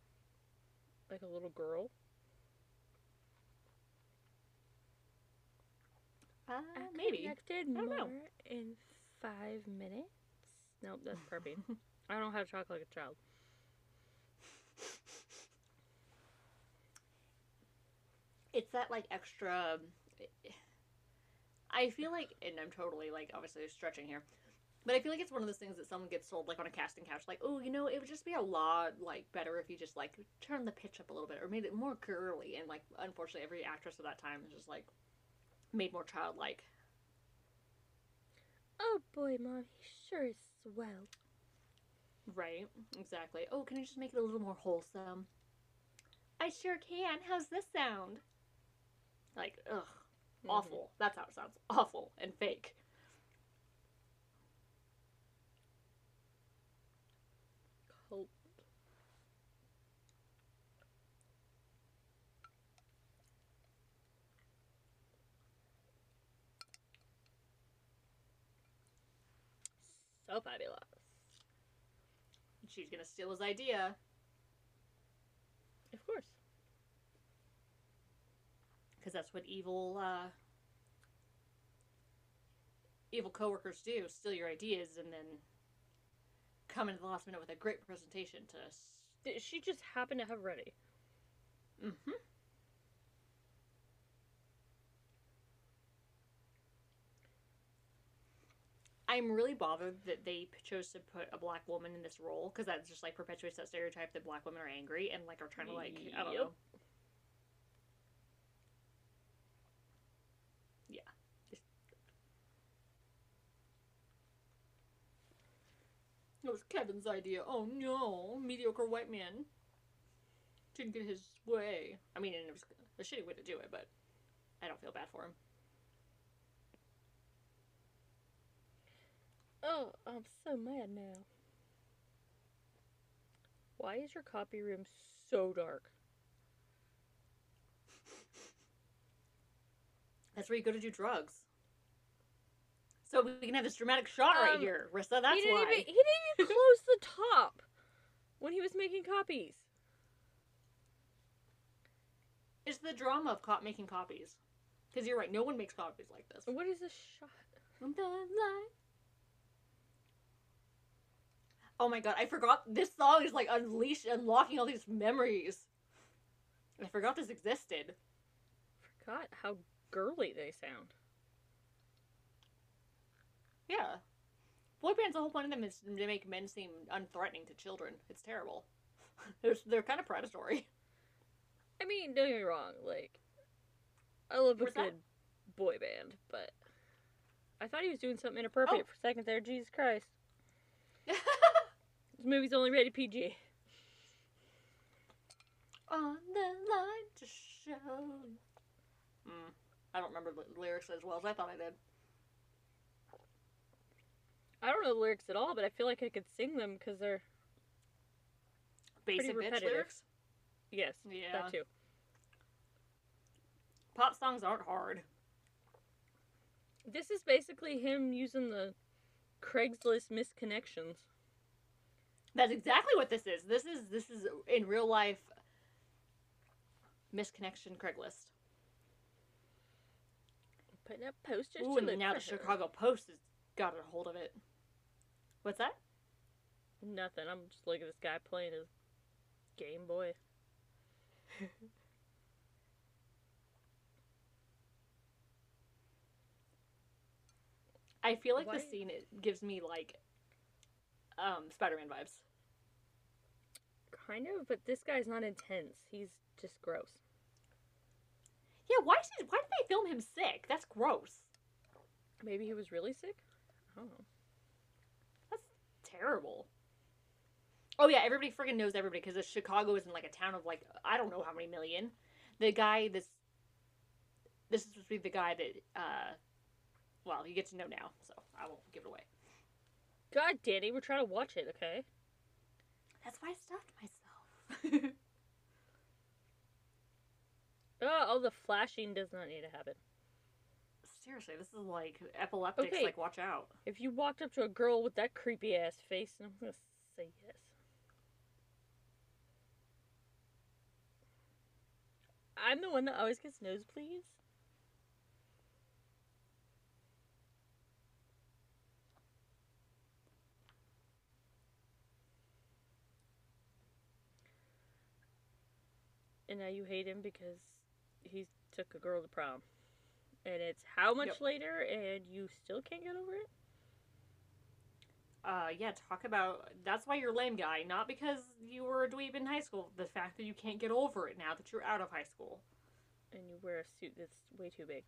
Like a little girl? Uh, I maybe. Connected I don't more know. in five minutes. Nope, that's perping. I don't know how to talk like a child. it's that like extra i feel like and i'm totally like obviously stretching here but i feel like it's one of those things that someone gets told like on a casting couch like oh you know it would just be a lot like better if you just like turned the pitch up a little bit or made it more girly. And like unfortunately every actress of that time is just like made more childlike. Oh boy, mom, he sure is swell. right exactly. Oh can you just make it a little more wholesome? I sure can. How's this sound? Like ugh Mhm. awful. That's how it sounds. Awful and fake So fabulous. she's gonna steal his idea Of course. because that's what evil uh, evil coworkers do steal your ideas and then come into the last minute with a great presentation to s- Did she just happen to have ready? Mhm. I'm really bothered that they chose to put a black woman in this role because that just like perpetuates that stereotype that black women are angry and like are trying to like I don't Yep. know. Yeah. Just- It was Kevin's idea. Oh no, mediocre white man didn't get his way. I mean, and it was a shitty way to do it, but I don't feel bad for him. Oh, I'm so mad now. Why is your copy room so dark? That's where you go to do drugs. So we can have this dramatic shot right Um, here, Rissa. That's he didn't why. even he didn't even close the top when he was making copies. It's the drama of cop making copies. Because you're right, no one makes copies like this. What is this shot? From the line. Oh my god, I forgot this song is like unleash unlocking all these memories. I forgot this existed. Forgot how girly they sound. Yeah. Boy bands, the whole point of them is to make men seem unthreatening to children. It's terrible. they're, they're kind of predatory. I mean, don't get me wrong, like I love a What's that? good boy band, but I thought he was doing something inappropriate Oh. for a second there. Jesus Christ. This movie's only rated PG. On the line to show. Mm, I don't remember the lyrics as well as I thought I did. I don't know the lyrics at all, but I feel like I could sing them because they're Basic bitch lyrics. yes, Yeah. that too. Pop songs aren't hard. This is basically him using the Craigslist misconnections. That's exactly what this is. This is this is in real life misconnection Craigslist. Putting up posters Ooh, to and now the her. Chicago Post has got a hold of it. What's that? Nothing. I'm just looking at this guy playing his Game Boy. I feel like Why- this scene it gives me like um Spider-Man vibes. Kind of, but this guy's not intense. He's just gross. Yeah, why is he, why did they film him sick? That's gross. Maybe he was really sick? I don't know. That's terrible. Oh yeah, everybody freaking knows everybody because Chicago is in like a town of like I don't know how many million. The guy this this is supposed to be the guy that uh well you get to know now, so I won't give it away. God, Dani, we're trying to watch it, okay? That's why I stopped myself. Oh, oh, the flashing does not need to happen. Seriously, this is like epileptics. Okay. Like, watch out. If you walked up to a girl with that creepy ass face, I'm gonna say yes. I'm the one that always gets nosebleeds. And now you hate him because he took a girl to prom. And it's how much Yep. later and you still can't get over it? Uh, yeah, talk about that's why you're lame guy, not because you were a dweeb in high school. The fact that you can't get over it now that you're out of high school. and you wear a suit that's way too big.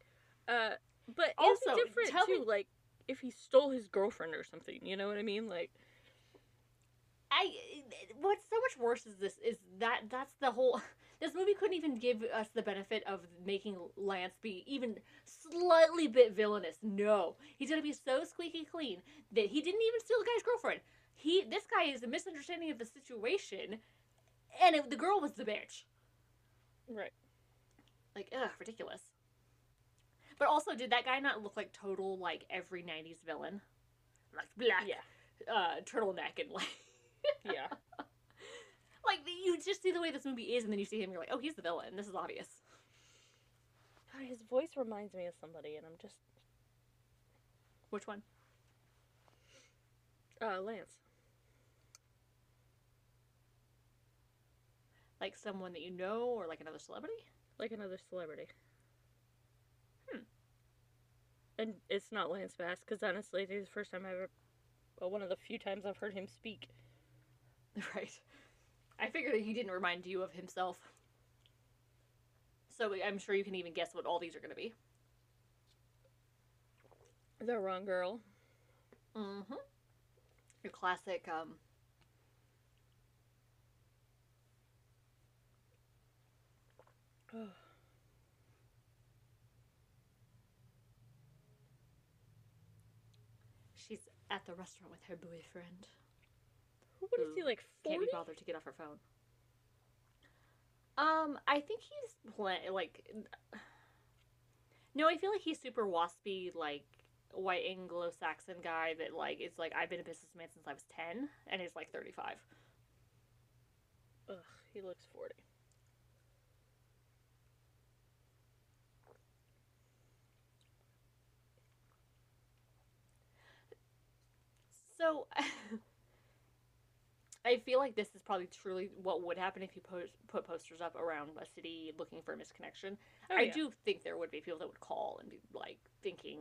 Uh, but Also, different tell too. me- Like if he stole his girlfriend or something, you know what I mean? Like I what's so much worse is this is that that's the whole this movie couldn't even give us the benefit of making Lance be even slightly bit villainous. No. He's gonna be so squeaky clean that he didn't even steal the guy's girlfriend. He this guy is a misunderstanding of the situation and it, the girl was the bitch. right. Like, ugh, ridiculous. But also, did that guy not look like total like every '90s villain, like black, Yeah. uh, turtleneck and like, Yeah. like you just see the way this movie is, and then you see him, you're like, oh, he's the villain. This is obvious. God, his voice reminds me of somebody, and I'm just Which one? uh Lance. Like someone that you know, or like another celebrity? Like another celebrity. Hmm. And it's not Lance Bass, because honestly, this is the first time I ever, well, one of the few times I've heard him speak. right. I figured that he didn't remind you of himself. So I'm sure you can even guess what all these are going to be. The wrong girl. Mm-hmm. Your classic, um, she's at the restaurant with her boyfriend. What is he hmm. like? 40? Can't be bothered to get off her phone. Um, I think he's pl- like. No, I feel like he's super waspy, like white Anglo-Saxon guy that like it's like I've been a businessman since I was ten, and he's like thirty-five. Ugh, he looks forty. So. I feel like this is probably truly what would happen if you post, put posters up around a city looking for a misconnection. Oh, I yeah. do think there would be people that would call and be like thinking,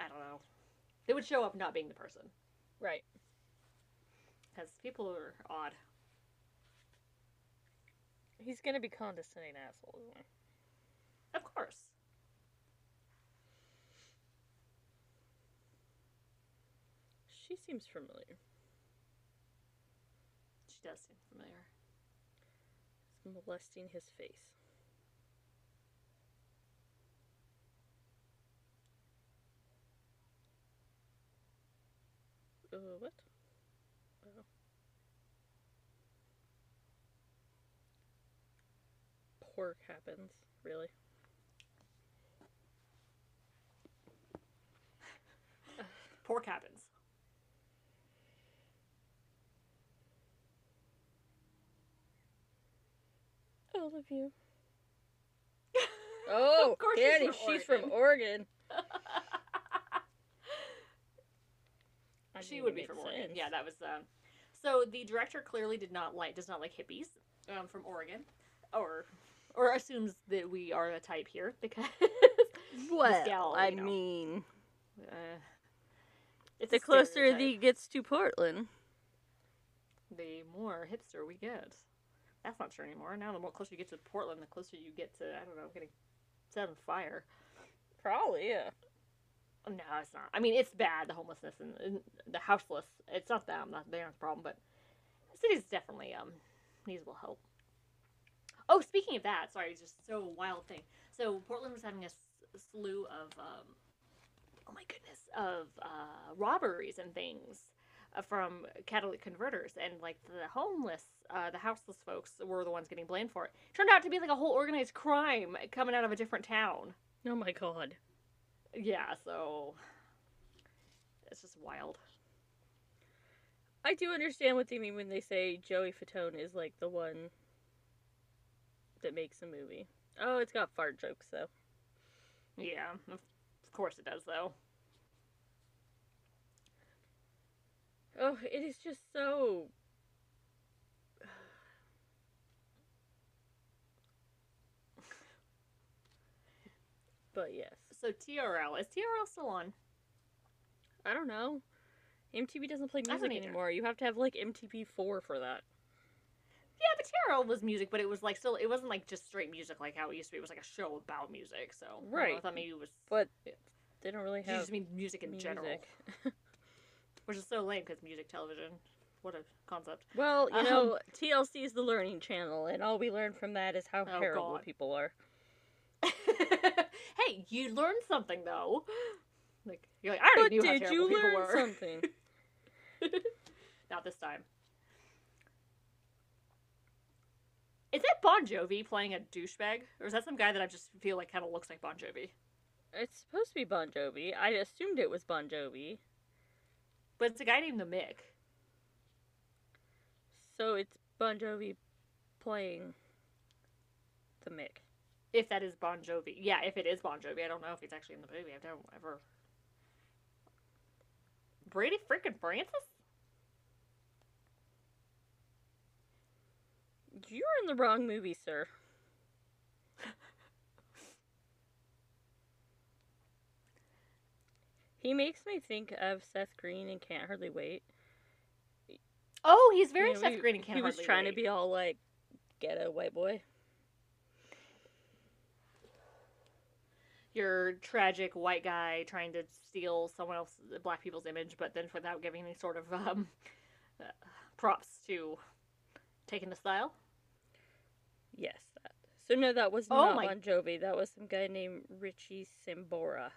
I don't know, they would show up not being the person Right. because people are odd. He's gonna be condescending asshole, isn't he? Of course. She seems familiar. Does seem familiar. He's molesting his face. Uh, what? Oh. Pork happens, really. Pork happens. All of you. Oh, Of course she's from she's from Oregon. I she would be from Oregon. Yeah, that was. Um, so the director clearly did not like does not like hippies um, from Oregon, or or assumes that we are a type here because Well, gal, I know. mean, uh, it's the closer stereotype. he gets to Portland. the more hipster we get. That's not true anymore. Now the more closer you get to Portland, the closer you get to I don't know getting set on fire. Probably, yeah. No, it's not. I mean, it's bad. The homelessness and, and the houseless. It's not them. Aren't the problem, but the city's definitely um needs a little help. Oh, speaking of that, sorry, it's just so wild thing. So Portland was having a s- slew of um, oh my goodness, of uh, robberies and things from catalytic converters, and like the homeless, uh, the houseless folks were the ones getting blamed for it. Turned out to be like a whole organized crime coming out of a different town. Oh my god. Yeah, so it's just wild. I do understand what they mean when they say Joey Fatone is like the one that makes a movie. Oh, it's got fart jokes though. Yeah, of course it does though. Oh, it is just so. but yes, So TRL is TRL still on? I don't know. MTV doesn't play music anymore. You have to have like MTV four for that. Yeah, but TRL was music, but it was like still it wasn't like just straight music like how it used to be. It was like a show about music. So I know, I thought maybe it was. But they don't really have. You just mean music in general, music. which is so lame because music television. What a concept. Well, you Um, know, TLC is the learning channel, and all we learn from that is how Oh, terrible God. people are. hey, you learned something though. Like you're like I already But knew how did terrible you people learn were. something? Not this time. Is that Bon Jovi playing a douchebag, or is that some guy that I just feel like kind of looks like Bon Jovi? It's supposed to be Bon Jovi. I assumed it was Bon Jovi. But it's a guy named the Mick. So it's Bon Jovi playing the Mick. If that is Bon Jovi, yeah. If it is Bon Jovi, I don't know if he's actually in the movie. I don't ever. Brady freaking Francis? You're in the wrong movie, sir. He makes me think of Seth Green and Can't Hardly Wait. Oh, he's very You know, Seth he- Green and can't He was trying wait. to be all like ghetto white boy. your tragic white guy trying to steal someone else, black people's image, but then without giving any sort of um, uh, props to taking the style. Yes. That. So no, that was Oh not my- Bon Jovi. That was some guy named Richie Sambora.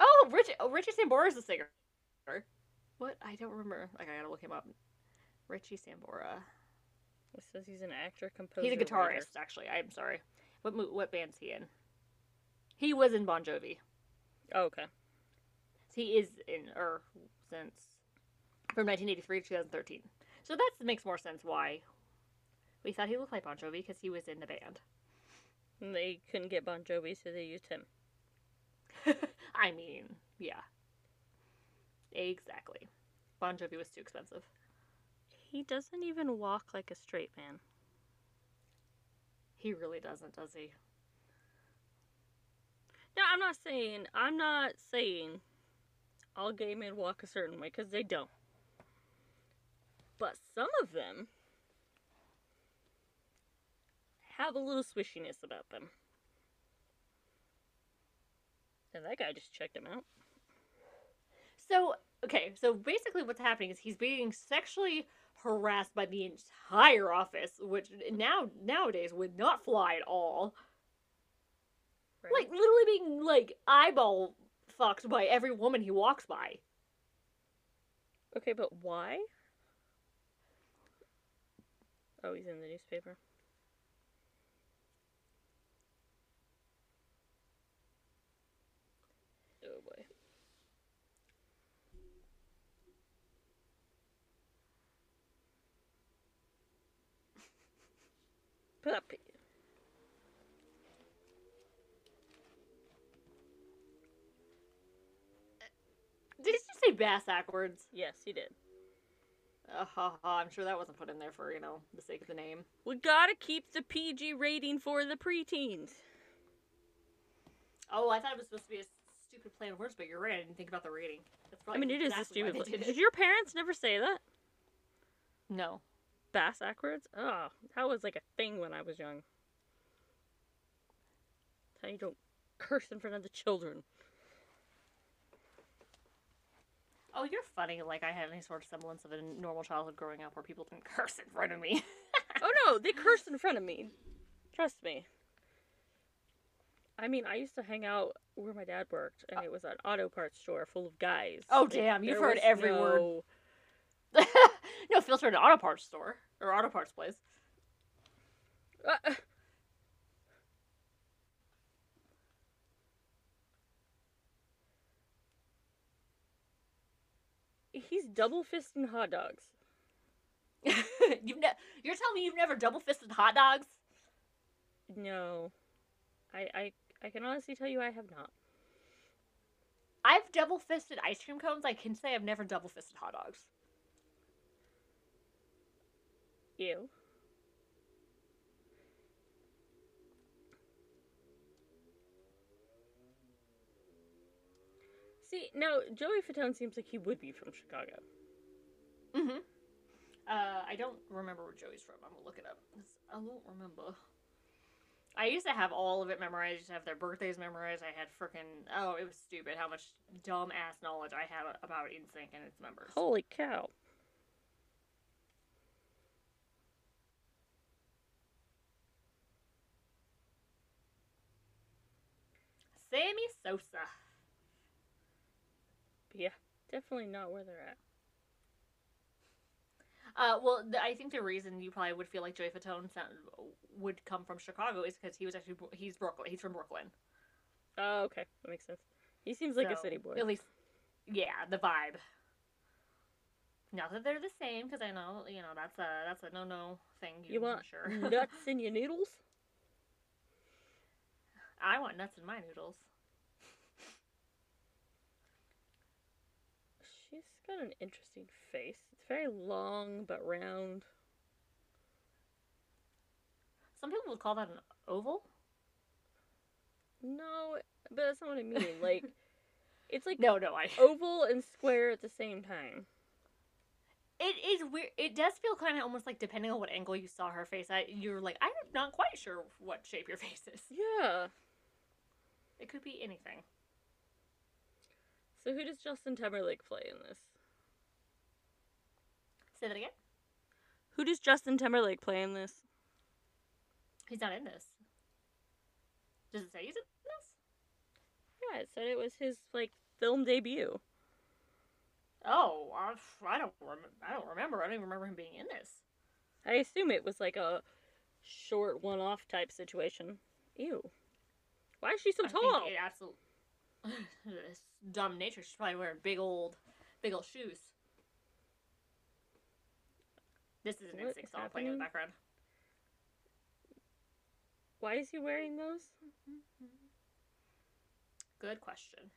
Oh, Richie, oh, Richie Sambora is the singer. What? I don't remember. Like, I gotta look him up. Richie Sambora. It says he's an actor, composer. He's a writer. guitarist, actually. I'm sorry. What mo- what band's he in? He was in Bon Jovi. Oh, okay. He is in, or since from 1983 to 2013. So that makes more sense why we thought he looked like Bon Jovi because he was in the band. And they couldn't get Bon Jovi, so they used him. I mean, yeah. Exactly. Bon Jovi was too expensive. He doesn't even walk like a straight man. He really doesn't, does he? No, I'm not saying, I'm not saying all gay men walk a certain way, because they don't. But some of them have a little swishiness about them. And that guy just checked him out. So, okay, so basically what's happening is he's being sexually harassed by the entire office, which now nowadays would not fly at all. Right? Like literally being like eyeball fucked by every woman he walks by. okay, but why? Oh, he's in the newspaper. Oh boy. Puppy. Did you say bass backwards? Yes, he did. Uh, ha, ha, I'm sure that wasn't put in there for, you know, the sake of the name. We gotta keep the PG rating for the preteens. Oh, I thought it was supposed to be a stupid play on words, but you're right. I didn't think about the rating. That's I mean, it is a exactly stupid. they Did, did your parents never say that? No. Bass backwards? Oh, that was like a thing when I was young. That's how you don't curse in front of the children. Oh, you're funny. Like I had any sort of semblance of a normal childhood growing up where people didn't curse in front of me. Oh no, they cursed in front of me. Trust me. I mean, I used to hang out where my dad worked, and uh it was an auto parts store full of guys. Oh, damn, you've there heard every word. no- filter an auto parts store or auto parts place. Uh, he's double fisting hot dogs. you've ne- you're telling me you've never double fisted hot dogs? No, I, I, I can honestly tell you I have not. I've double fisted ice cream cones. I can say I've never double fisted hot dogs. Ew. See, now Joey Fatone seems like he would be from Chicago. Mm-hmm. Uh, I don't remember where Joey's from. I'm gonna look it up. I won't remember. I used to have all of it memorized. I used to have their birthdays memorized. I had freaking oh, it was stupid how much dumb ass knowledge I had about NSYNC and its members. Holy cow. Sammy Sosa. But yeah, definitely not where they're at. Uh, well, the, I think the reason you probably would feel like Joey Fatone sound, would come from Chicago is because he was actually he's Brooklyn. He's from Brooklyn. Oh, okay. That makes sense. He seems like a city boy. At least, yeah, the vibe. Not that they're the same, because I know you know that's a that's a no no thing. You I'm want sure. nuts in your noodles? I want nuts in my noodles. She's got an interesting face. It's very long but round. Some people would call that an oval. No, but that's not what I mean. Like, it's like No, no, I. oval and square at the same time. It is weird. It does feel kind of almost like depending on what angle you saw her face at, you're like, I'm not quite sure what shape your face is. Yeah. It could be anything. So who does Justin Timberlake play in this? Say that again. Who does Justin Timberlake play in this? He's not in this. Does it say he's in this? Yeah, it said it was his like film debut. Oh, I, I don't remember. I don't remember. I don't even remember him being in this. I assume it was like a short one-off type situation. Ew. Why is she so I tall? think it absolutely. this dumb nature. She's probably wearing big old, big old shoes. This is an NSYNC song playing in the background. Why is he wearing those? Good question.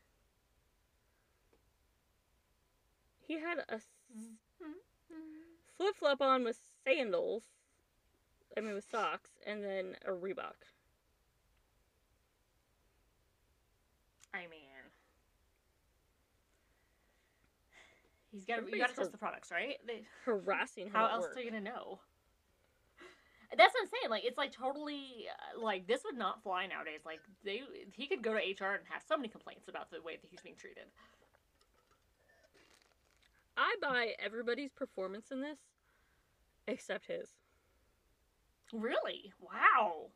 He had a mm-hmm. flip flop on with sandals. I mean, with socks, and then a Reebok. I mean, he's got. to You got to test the products, right? They, Harassing how else work. are you gonna know? That's what I'm saying. Like, it's like totally uh, like this would not fly nowadays. Like, they he could go to HR and have so many complaints about the way that he's being treated. I buy everybody's performance in this, except his. Really? Wow.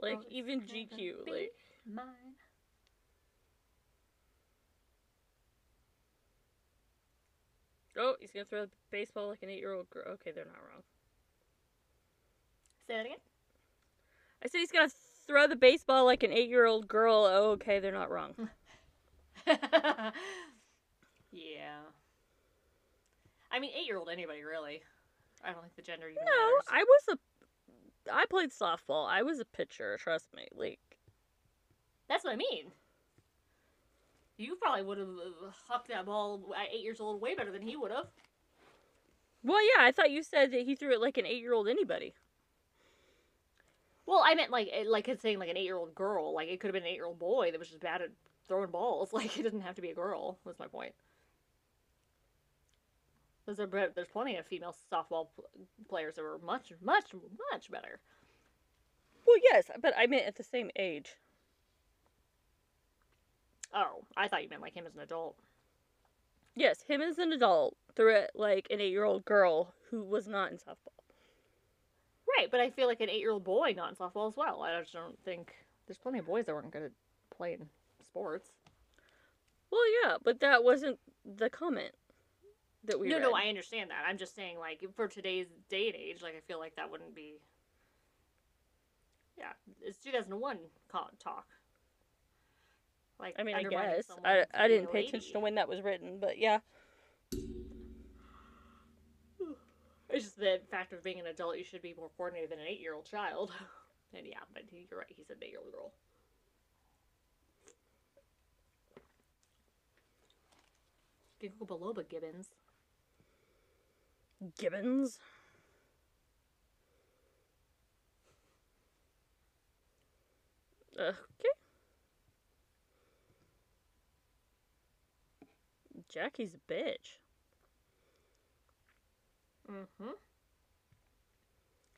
Like Oh, even GQ, like Mine. oh, he's gonna throw the baseball like an eight-year-old girl. Okay, they're not wrong. Say that again. I said he's gonna throw the baseball like an eight-year-old girl. Oh, okay, they're not wrong. yeah. I mean, eight-year-old anybody really. I don't think the gender even No, matters. I was a. I played softball. I was a pitcher. Trust me. Like, That's what I mean. You probably would have uh, hucked that ball at eight years old way better than he would have. well, yeah. I thought you said that he threw it like an eight-year-old anybody. Well, I meant like like saying like an eight year old girl. Like it could have been an eight year old boy that was just bad at throwing balls. Like it doesn't have to be a girl. Was my point. There's, a, there's plenty of female softball pl- players that were much, much, much better. Well, yes, but I meant at the same age. Oh, I thought you meant like him as an adult. Yes, him as an adult through it like an eight-year-old girl who was not in softball. Right, but I feel like an eight year old boy not in softball as well. I just don't think there's plenty of boys that weren't good at playing sports. Well, yeah, but that wasn't the comment that we no, read. no, I understand that. I'm just saying, like, for today's day and age, like, I feel like that wouldn't be. Yeah, it's 2001 co- talk. Like, I mean, I guess I I didn't pay attention to when that was written, but yeah. It's just the fact of being an adult, you should be more coordinated than an eight year old child. And yeah, but you're right. He said eight year old girl. Ginkgo biloba gibbons. Gibbons. Okay. Jackie's a bitch. Mm-hmm.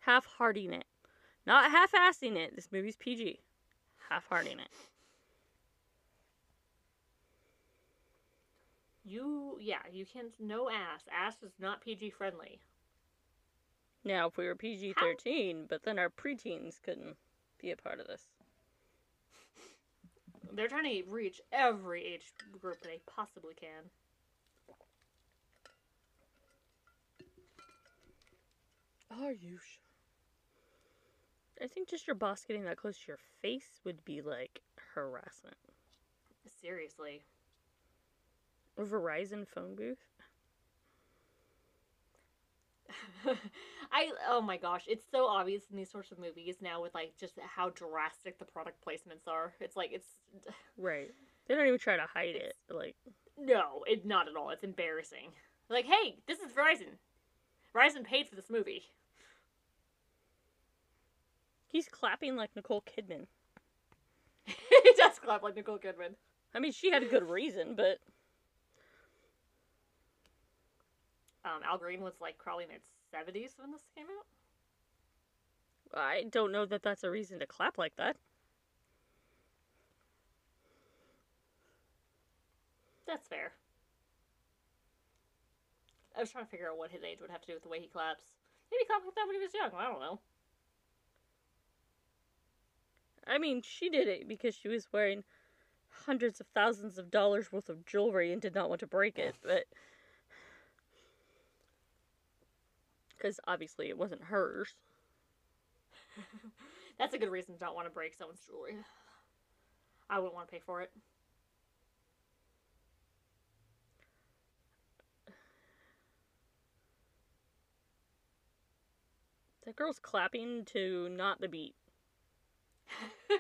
Half hearting it. Not half assing it. This movie's PG. Half hearting it. You, yeah, you can't. No ass. Ass is not PG friendly. Now, if we were PG 13, but then our preteens couldn't be a part of this. They're trying to reach every age group they possibly can. Are you sure? I think just your boss getting that close to your face would be like harassment. Seriously. Verizon phone booth? I oh my gosh, it's so obvious in these sorts of movies now with like just how drastic the product placements are. It's like it's Right. They don't even try to hide it. Like, no, it not at all. It's embarrassing. Like, hey, this is Verizon. Verizon paid for this movie. he's clapping like Nicole Kidman. he does clap like Nicole Kidman. I mean, she had a good reason, but Um, Al Green was like probably in its seventies when this came out. I don't know that that's a reason to clap like that. That's fair. I was trying to figure out what his age would have to do with the way he claps. Maybe he clapped like that when he was young. I don't know. I mean, she did it because she was wearing hundreds of thousands of dollars worth of jewelry and did not want to break it, but. Because obviously it wasn't hers. That's a good reason to not want to break someone's jewelry. I wouldn't want to pay for it. That girl's clapping to not the beat.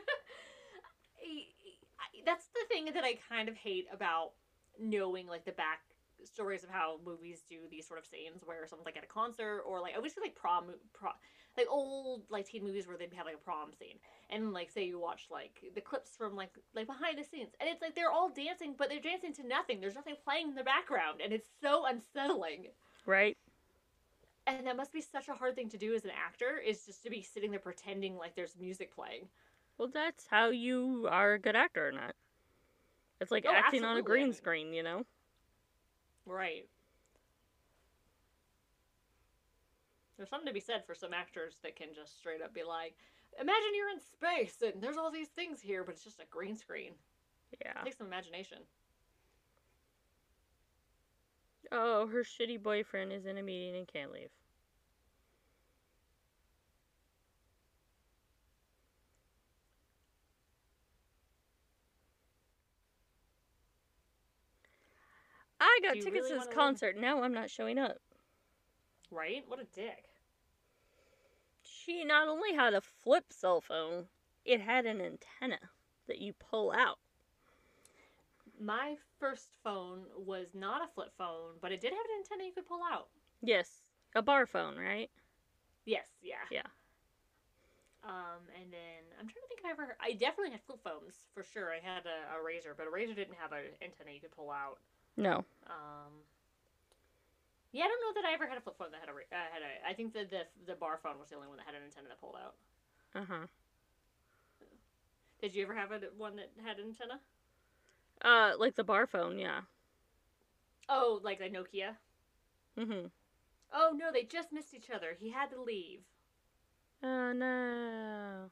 That's the thing that I kind of hate about knowing like the back stories of how movies do these sort of scenes where someone's like at a concert or like I wish like prom, prom like old like teen movies where they'd have like a prom scene and like say you watch like the clips from like like behind the scenes and it's like they're all dancing but they're dancing to nothing there's nothing playing in the background and it's so unsettling Right? and that must be such a hard thing to do as an actor is just to be sitting there pretending like there's music playing Well, that's how you are a good actor or not. It's like Oh, acting on a green screen, you know? Right there's something to be said for some actors that can just straight up be like imagine you're in space and there's all these things here but it's just a green screen Yeah. it takes some imagination Oh, her shitty boyfriend is in a meeting and can't leave. I got tickets really to this concert. Now I'm not showing up. right what a dick She not only had a flip cell phone, it had an antenna that you pull out. my first phone was not a flip phone but it did have an antenna you could pull out Yes, a bar phone, right? yes yeah Yeah. Um, and then I'm trying to think if I ever. I definitely had flip phones for sure. I had a, a razor, but a razor didn't have an antenna you could pull out. No. Um, yeah, I don't know that I ever had a flip phone that had a. Uh, had a I think that the the bar phone was the only one that had an antenna that pulled out. Uh huh. Did you ever have a, one that had an antenna? Uh, like the bar phone, yeah. Oh, like the Nokia. Mm-hmm. Oh no, they just missed each other. He had to leave. Oh no.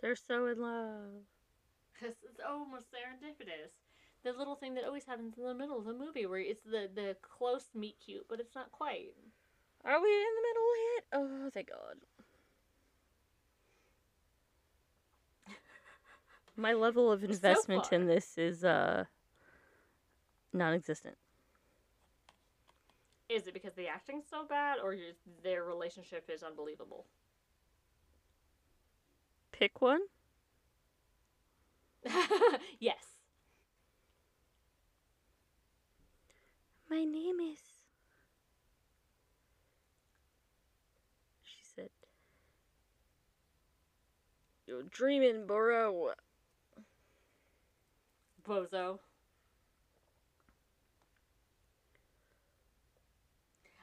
They're so in love. This is almost serendipitous. The little thing that always happens in the middle of the movie, where it's the the close meet cute, but it's not quite. Are we in the middle yet? Oh, thank God. My level of investment far. in this is uh non-existent. Is it because the acting's so bad, or your, their relationship is unbelievable? Pick one. yes. My name is. She said. You're dreaming, bro. Bozo.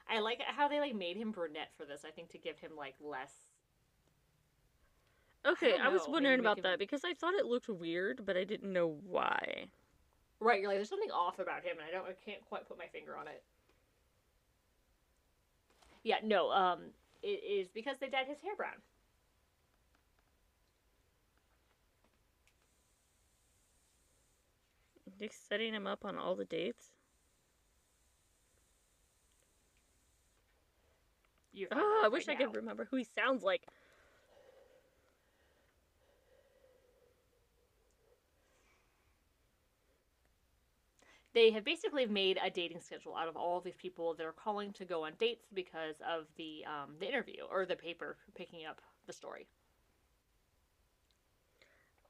I like how they like made him brunette for this. I think to give him like less. Okay, don't I, was wondering about him- that because I thought it looked weird, but I didn't know why. Right, you're like there's something off about him, and I don't, I can't quite put my finger on it. Yeah, no, um, it is because they dyed his hair brown. They setting him up on all the dates. You Oh, I wish I could remember who he sounds like. They have basically made a dating schedule out of all of these people that are calling to go on dates because of the um, the interview or the paper picking up the story.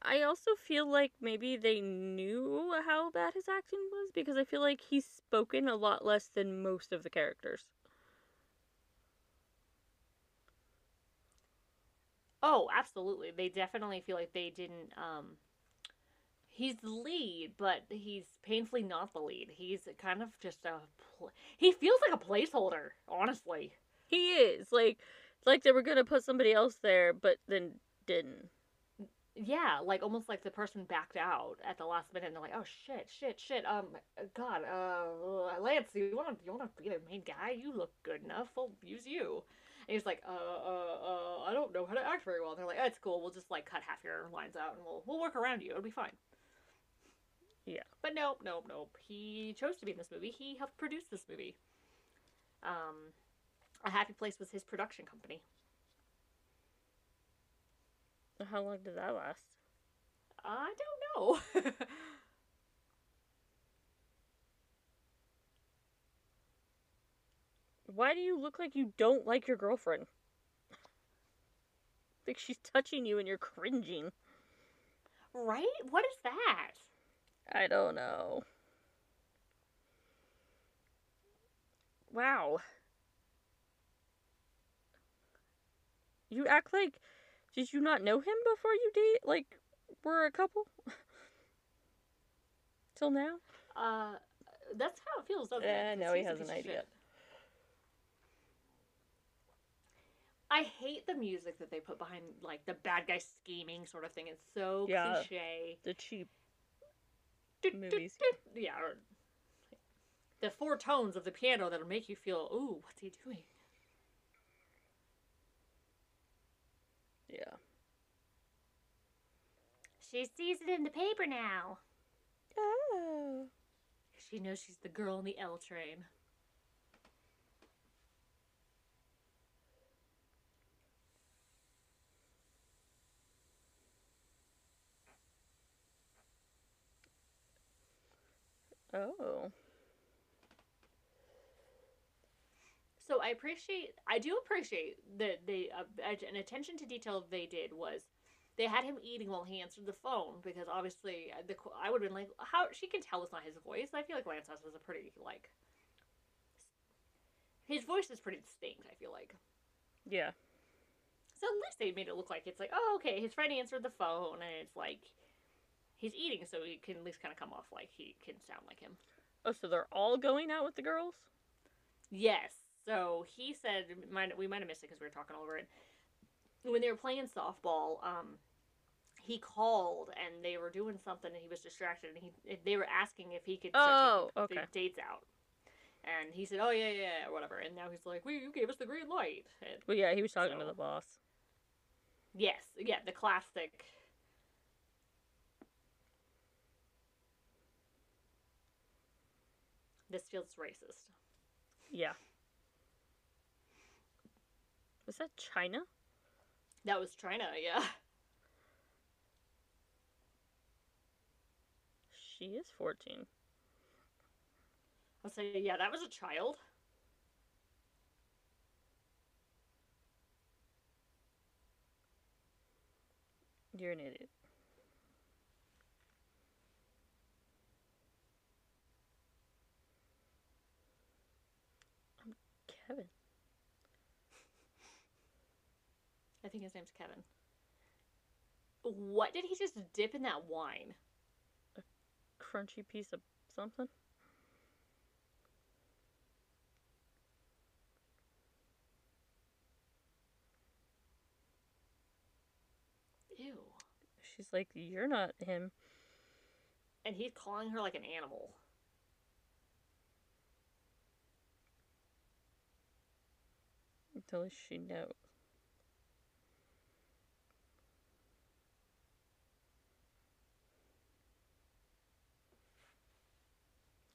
I also feel like maybe they knew how bad his acting was because I feel like he's spoken a lot less than most of the characters. Oh, absolutely. They definitely feel like they didn't. Um, he's the lead, but he's painfully not the lead. He's kind of just a. Pl- he feels like a placeholder, honestly. He is like like they were gonna put somebody else there, but then didn't. Yeah, like almost like the person backed out at the last minute, and they're like, "Oh shit, shit, shit." Um, God, uh, Lance, you want to you want to be the main guy? You look good enough. We'll use you. And he's like, uh, uh, uh, I don't know how to act very well. And they're like, It's cool. We'll just like cut half your lines out, and we'll we'll work around you. It'll be fine. Yeah. But nope, nope, nope. He chose to be in this movie. He helped produce this movie. Um, A Happy Place was his production company. How long did that last? I don't know. Why do you look like you don't like your girlfriend? Like she's touching you and you're cringing. right? What is that? I don't know. Wow. You act like did you not know him before you date like were a couple? Till now? Uh, that's how it feels, doesn't Eh, it? no, Because he has an idea. shit. I hate the music that they put behind like the bad guy scheming sort of thing. It's so Yeah. cliche. The cheap Movies. Yeah. Or the four tones of the piano that'll make you feel, ooh, what's he doing? yeah. She sees it in the paper now. Oh. She knows she's the girl in the L train. Oh. So I appreciate, I do appreciate that they, uh, an attention to detail they did was they had him eating while he answered the phone because obviously uh, the I would have been like, how she can tell it's not his voice. I feel like Lance House was a pretty like, his voice is pretty distinct. I feel like. Yeah. So at least they made it look like it's like, oh, okay, his friend answered the phone, and it's like he's eating, so he can at least kind of come off like he can sound like him. Oh, so they're all going out with the girls? Yes. So he said, might, we might have missed it because we were talking over it. When they were playing softball, um, he called and they were doing something, and he was distracted, and he they were asking if he could start Oh, taking okay. the dates out. And he said, "Oh yeah, yeah, yeah," whatever. And now he's like, "We, you gave us the green light." And Well, yeah, he was talking to the boss. Yes, yeah, the classic. This feels racist. Yeah. Was that China? That was China, yeah. She is 14. I'll say, yeah, that was a child. You're an idiot. I'm Kevin. I think his name's Kevin. What did he just dip in that wine? A crunchy piece of something. Ew. She's like, You're not him. And he's calling her like an animal. Until she knows.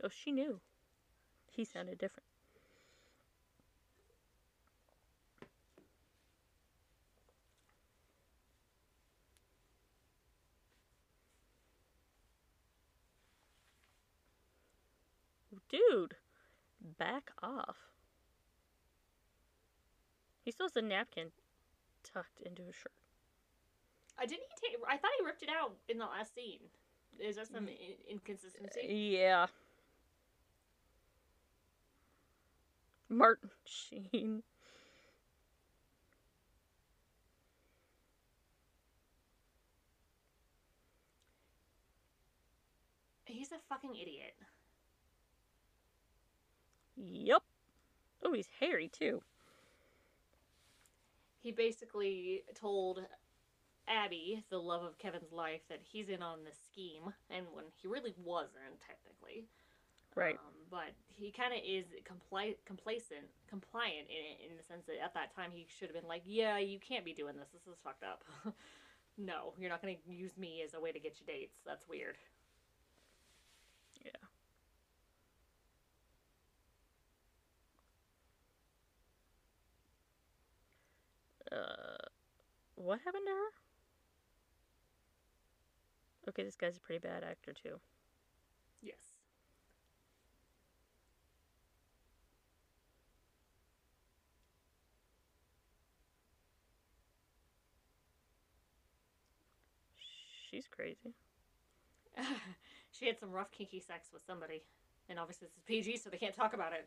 Oh, she knew. He sounded different. Dude, back off. He still has a napkin tucked into his shirt. I didn't he take? I thought he ripped it out in the last scene. Is there some mm. in- inconsistency? Yeah. Martin Sheen. He's a fucking idiot. Yep. Oh, he's hairy too. He basically told Abby, the love of Kevin's life, that he's in on the scheme, and when he really wasn't, technically. Right. Um, but he kind of is compli- complacent, compliant in it, in the sense that at that time he should have been like, "Yeah, you can't be doing this. This is fucked up. no, you're not going to use me as a way to get you dates. That's weird." Yeah. Uh, what happened to her? Okay, this guy's a pretty bad actor too. Yes. She's crazy. she had some rough kinky sex with somebody, and obviously this is PG, so they can't talk about it.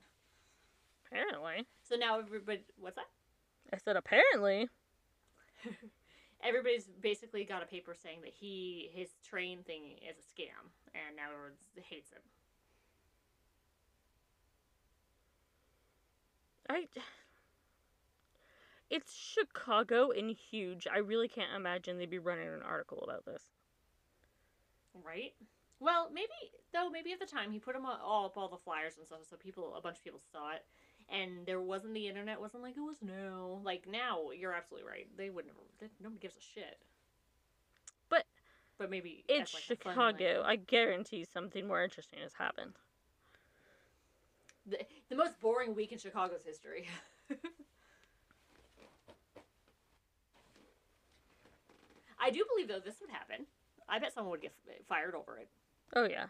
Apparently. So now everybody, what's that? I said apparently. Everybody's basically got a paper saying that he his train thing is a scam, and now everyone hates him. I. It's Chicago and huge. I really can't imagine they'd be running an article about this. Right? Well, maybe though. Maybe at the time he put them all, up all the flyers and stuff, so people, a bunch of people saw it, and there wasn't the internet wasn't like it was now. Like now, you're absolutely right. They would never. They, nobody gives a shit. But but maybe It's like, Chicago. I guarantee something more interesting has happened. the, the most boring week in Chicago's history. I do believe though this would happen. I bet someone would get fired over it. Oh yeah.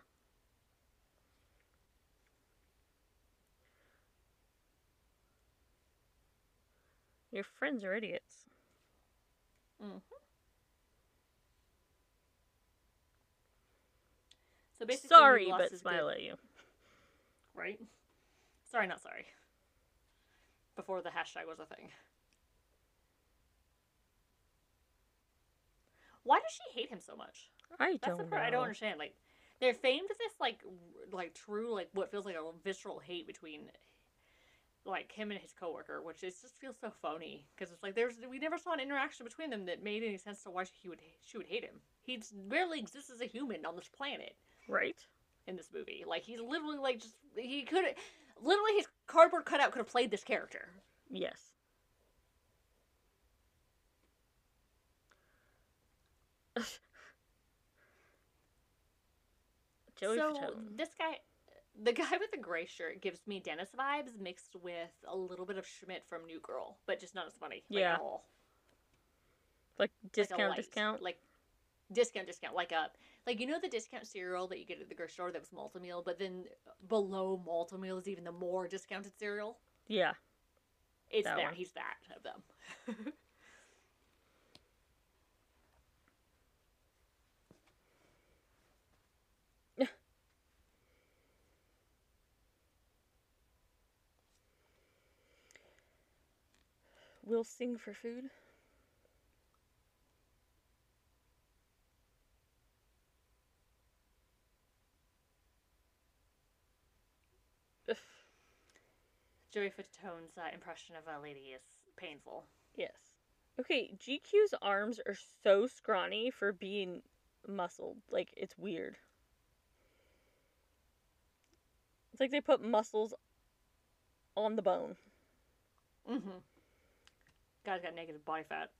Your friends are idiots. Mm-hmm. So basically, Sorry, but smile good- at you. right? Sorry, not sorry. Before the hashtag was a thing. Why does she hate him so much? I That's don't part know. I don't understand. Like, they're famed this like, like true, like what feels like a visceral hate between, like him and his coworker, which is just feels so phony. Because it's like there's we never saw an interaction between them that made any sense to why he would she would hate him. He barely exists as a human on this planet Right? in this movie. Like he's literally like just he could literally his cardboard cutout could have played this character. Yes. Joey so Fatone. this guy, the guy with the gray shirt, gives me Dennis vibes mixed with a little bit of Schmidt from New Girl, but just not as funny. Like, Yeah. at all. like Like discount, light. discount. Like discount, discount. Like a like you know the discount cereal that you get at the grocery store that was Malt-O-Meal, but then below Malt-O-Meal is even the more discounted cereal. Yeah. It's That that. He's that of them. We'll sing for food. Ugh, Joey Fatone's uh, impression of a lady is painful. yes. Okay, GQ's arms are so scrawny for being muscled. Like, it's weird. It's like they put muscles on the bone. Mm-hmm. Guy's got negative body fat.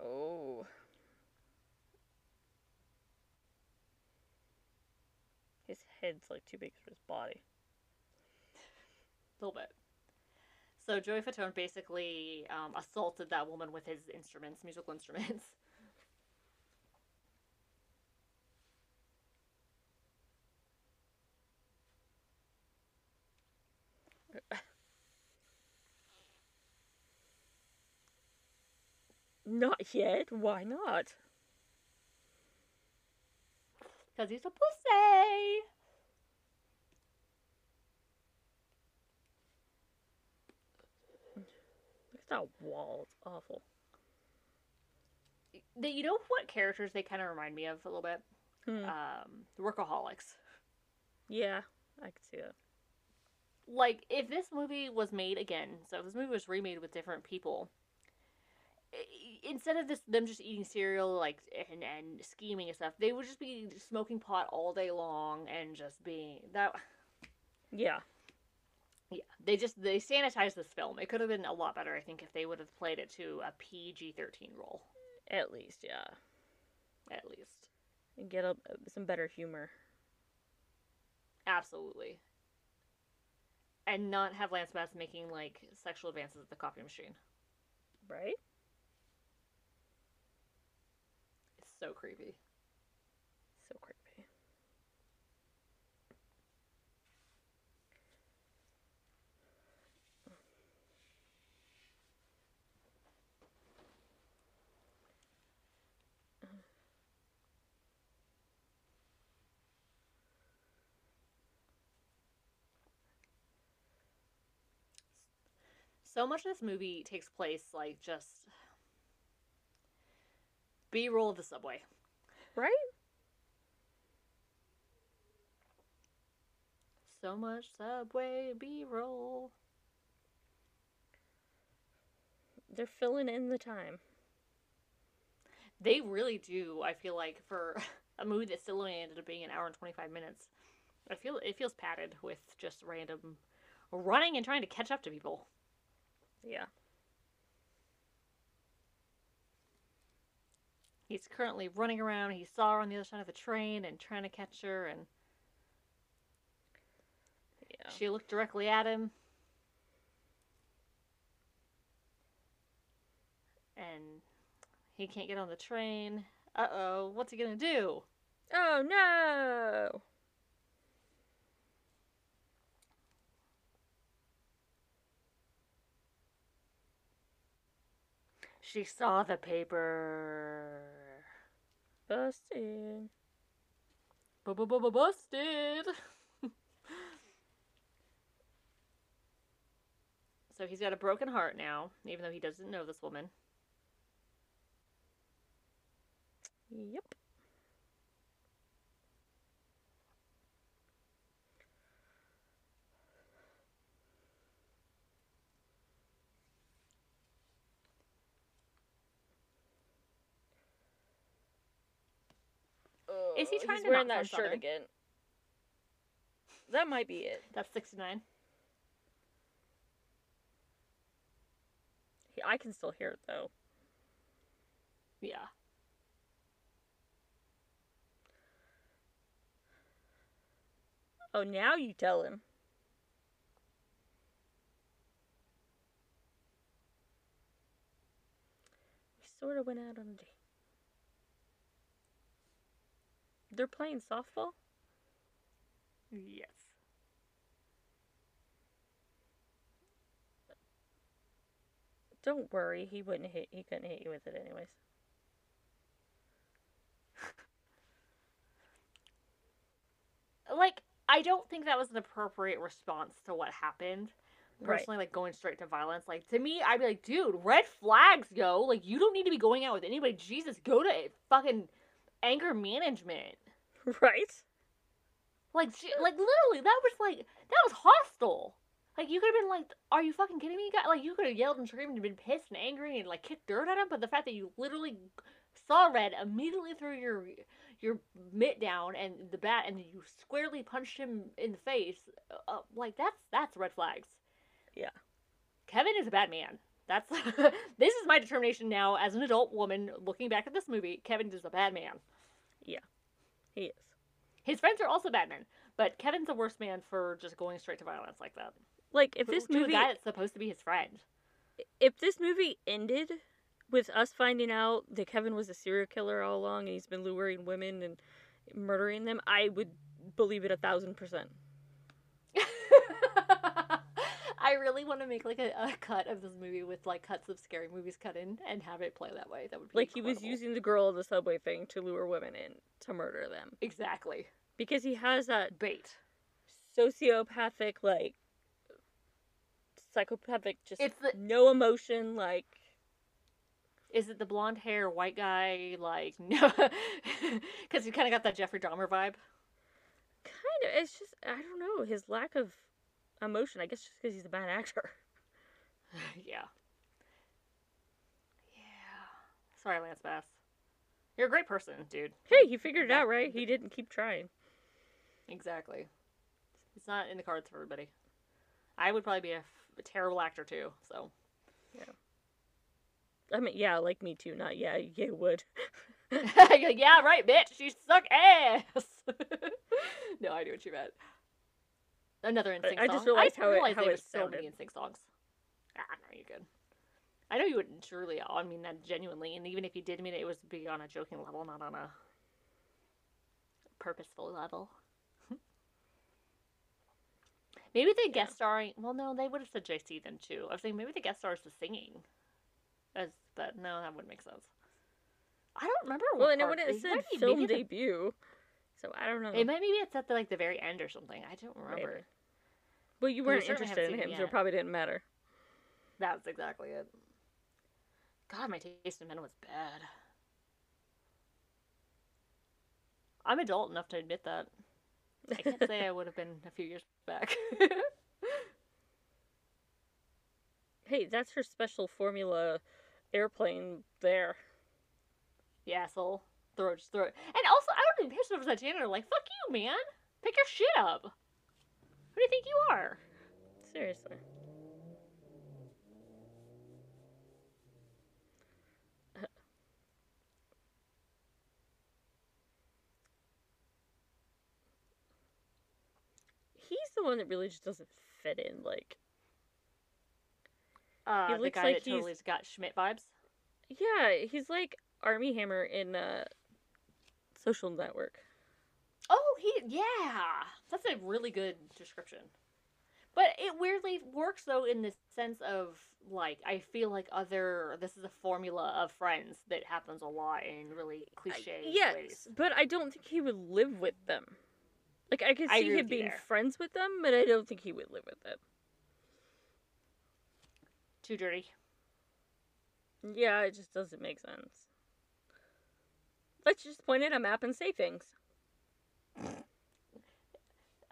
Oh. His head's like too big for his body. A little bit. So Joey Fatone basically um, assaulted that woman with his instruments, musical instruments. Not yet. Why not? Because he's a pussy. Look at that wall. It's awful. They, you know what characters they kind of remind me of a little bit? Hmm. Um, workaholics. yeah, I can see that. Like, if this movie was made again, so if this movie was remade with different people, instead of this them just eating cereal like and and scheming and stuff, they would just be smoking pot all day long and just being that. Yeah. Yeah, they just they sanitized this film. It could have been a lot better, I think, if they would have played it to a PG thirteen role At least, yeah. at least. And get a, some better humor. Absolutely. And not have Lance Bass making like sexual advances at the coffee machine. Right? It's so creepy. So creepy. So much of this movie takes place like just B-roll of the subway. Right? So much subway B-roll. They're filling in the time. They really do. I feel like for a movie that still only ended up being an hour and 25 minutes, I feel it feels padded with just random running and trying to catch up to people. Yeah. He's currently running around. He saw her on the other side of the train and trying to catch her, and Yeah. she looked directly at him. And he can't get on the train. Uh oh, what's he gonna do? Oh no! She saw the paper. Busted. Bu-bu-bu-bu-busted. so he's got a broken heart now, even though he doesn't know this woman. Yep. Is he trying he's to wearing that shirt Southern? again? That might be it. That's 69. He- I can still hear it though. Yeah. Oh, now you tell him. We sort of went out on a date. They're playing softball? Yes. Don't worry, he wouldn't hit he couldn't hit you with it anyways. Like, I don't think that was an appropriate response to what happened. Right. Personally, like going straight to violence. Like to me, I'd be like, dude, red flags, yo. Like you don't need to be going out with anybody. Jesus, go to fucking anger management. Right? Like, she, like literally, that was like that was hostile. Like you could have been like, "Are you fucking kidding me?" guy? Like you could have yelled and screamed and been pissed and angry and like kicked dirt at him. But the fact that you literally saw red immediately through your your mitt down and the bat, and you squarely punched him in the face, uh, like that's that's red flags. Yeah. Kevin is a bad man. That's this is my determination now as an adult woman looking back at this movie. Kevin is a bad man. He is. His friends are also bad men, but Kevin's the worst man for just going straight to violence like that. Like if this to a movie guy that's supposed to be his friend. if this movie ended with us finding out that Kevin was a serial killer all along and he's been luring women and murdering them, I would believe it a thousand percent. I really want to make like a, a cut of this movie with like cuts of scary movies cut in and have it play that way. That would be Like he was using the girl in the subway thing to lure women in to murder them. exactly Because he has that bait. sociopathic, like psychopathic just It's the- no emotion, like Is it the blonde hair white guy? Like no, because he kind of got that Jeffrey Dahmer vibe. kind of it's just I don't know, his lack of emotion, I guess just because he's a bad actor. yeah. Yeah. Sorry, Lance Bass. You're a great person, dude. Hey, he figured it out, right? He didn't keep trying. Exactly. It's not in the cards for everybody. I would probably be a, f- a terrible actor too. So Yeah. I mean, yeah, like me too. Not yeah, you would. yeah, right, bitch. You suck ass. no, I knew what you meant. Another NSYNC I just realized how it- how there it so many NSYNC songs. Ah, no, you're good. I know you wouldn't truly. I mean that genuinely, and even if you did mean it, it was be on a joking level, not on a purposeful level. maybe the guest starring. Well, no, they would have said JC then too. I was saying maybe the guest star is the singing, as but no, that wouldn't make sense. I don't remember. Well, what and it wouldn't have said film at the- debut, so I don't know. It might maybe it's at the like the very end or something. I don't remember. Maybe. well, you weren't interested in him, it so it probably didn't matter. That's exactly it. God, my taste in men was bad. I'm adult enough to admit that. I can't say I would have been a few years back. Hey, that's her special formula airplane there. the asshole. Throw it, just throw it. And also, I been pissed if it that janitor. Like, fuck you, man. Pick your shit up. Who do you think you are? Seriously. He's the one that really just doesn't fit in. Like, Uh, the looks guy like that he's- totally's got Schmidt vibes. yeah, he's like Armie Hammer in uh, Social Network. Oh, he yeah, that's a really good description. But it weirdly works though in the sense of like I feel like other this is a formula of friends that happens a lot in really cliche yes, ways. but I don't think he would live with them. Like, I could see agree him being there. friends with them, but I don't think he would live with them. Too dirty. Yeah, it just doesn't make sense. Let's just point at a map and say things.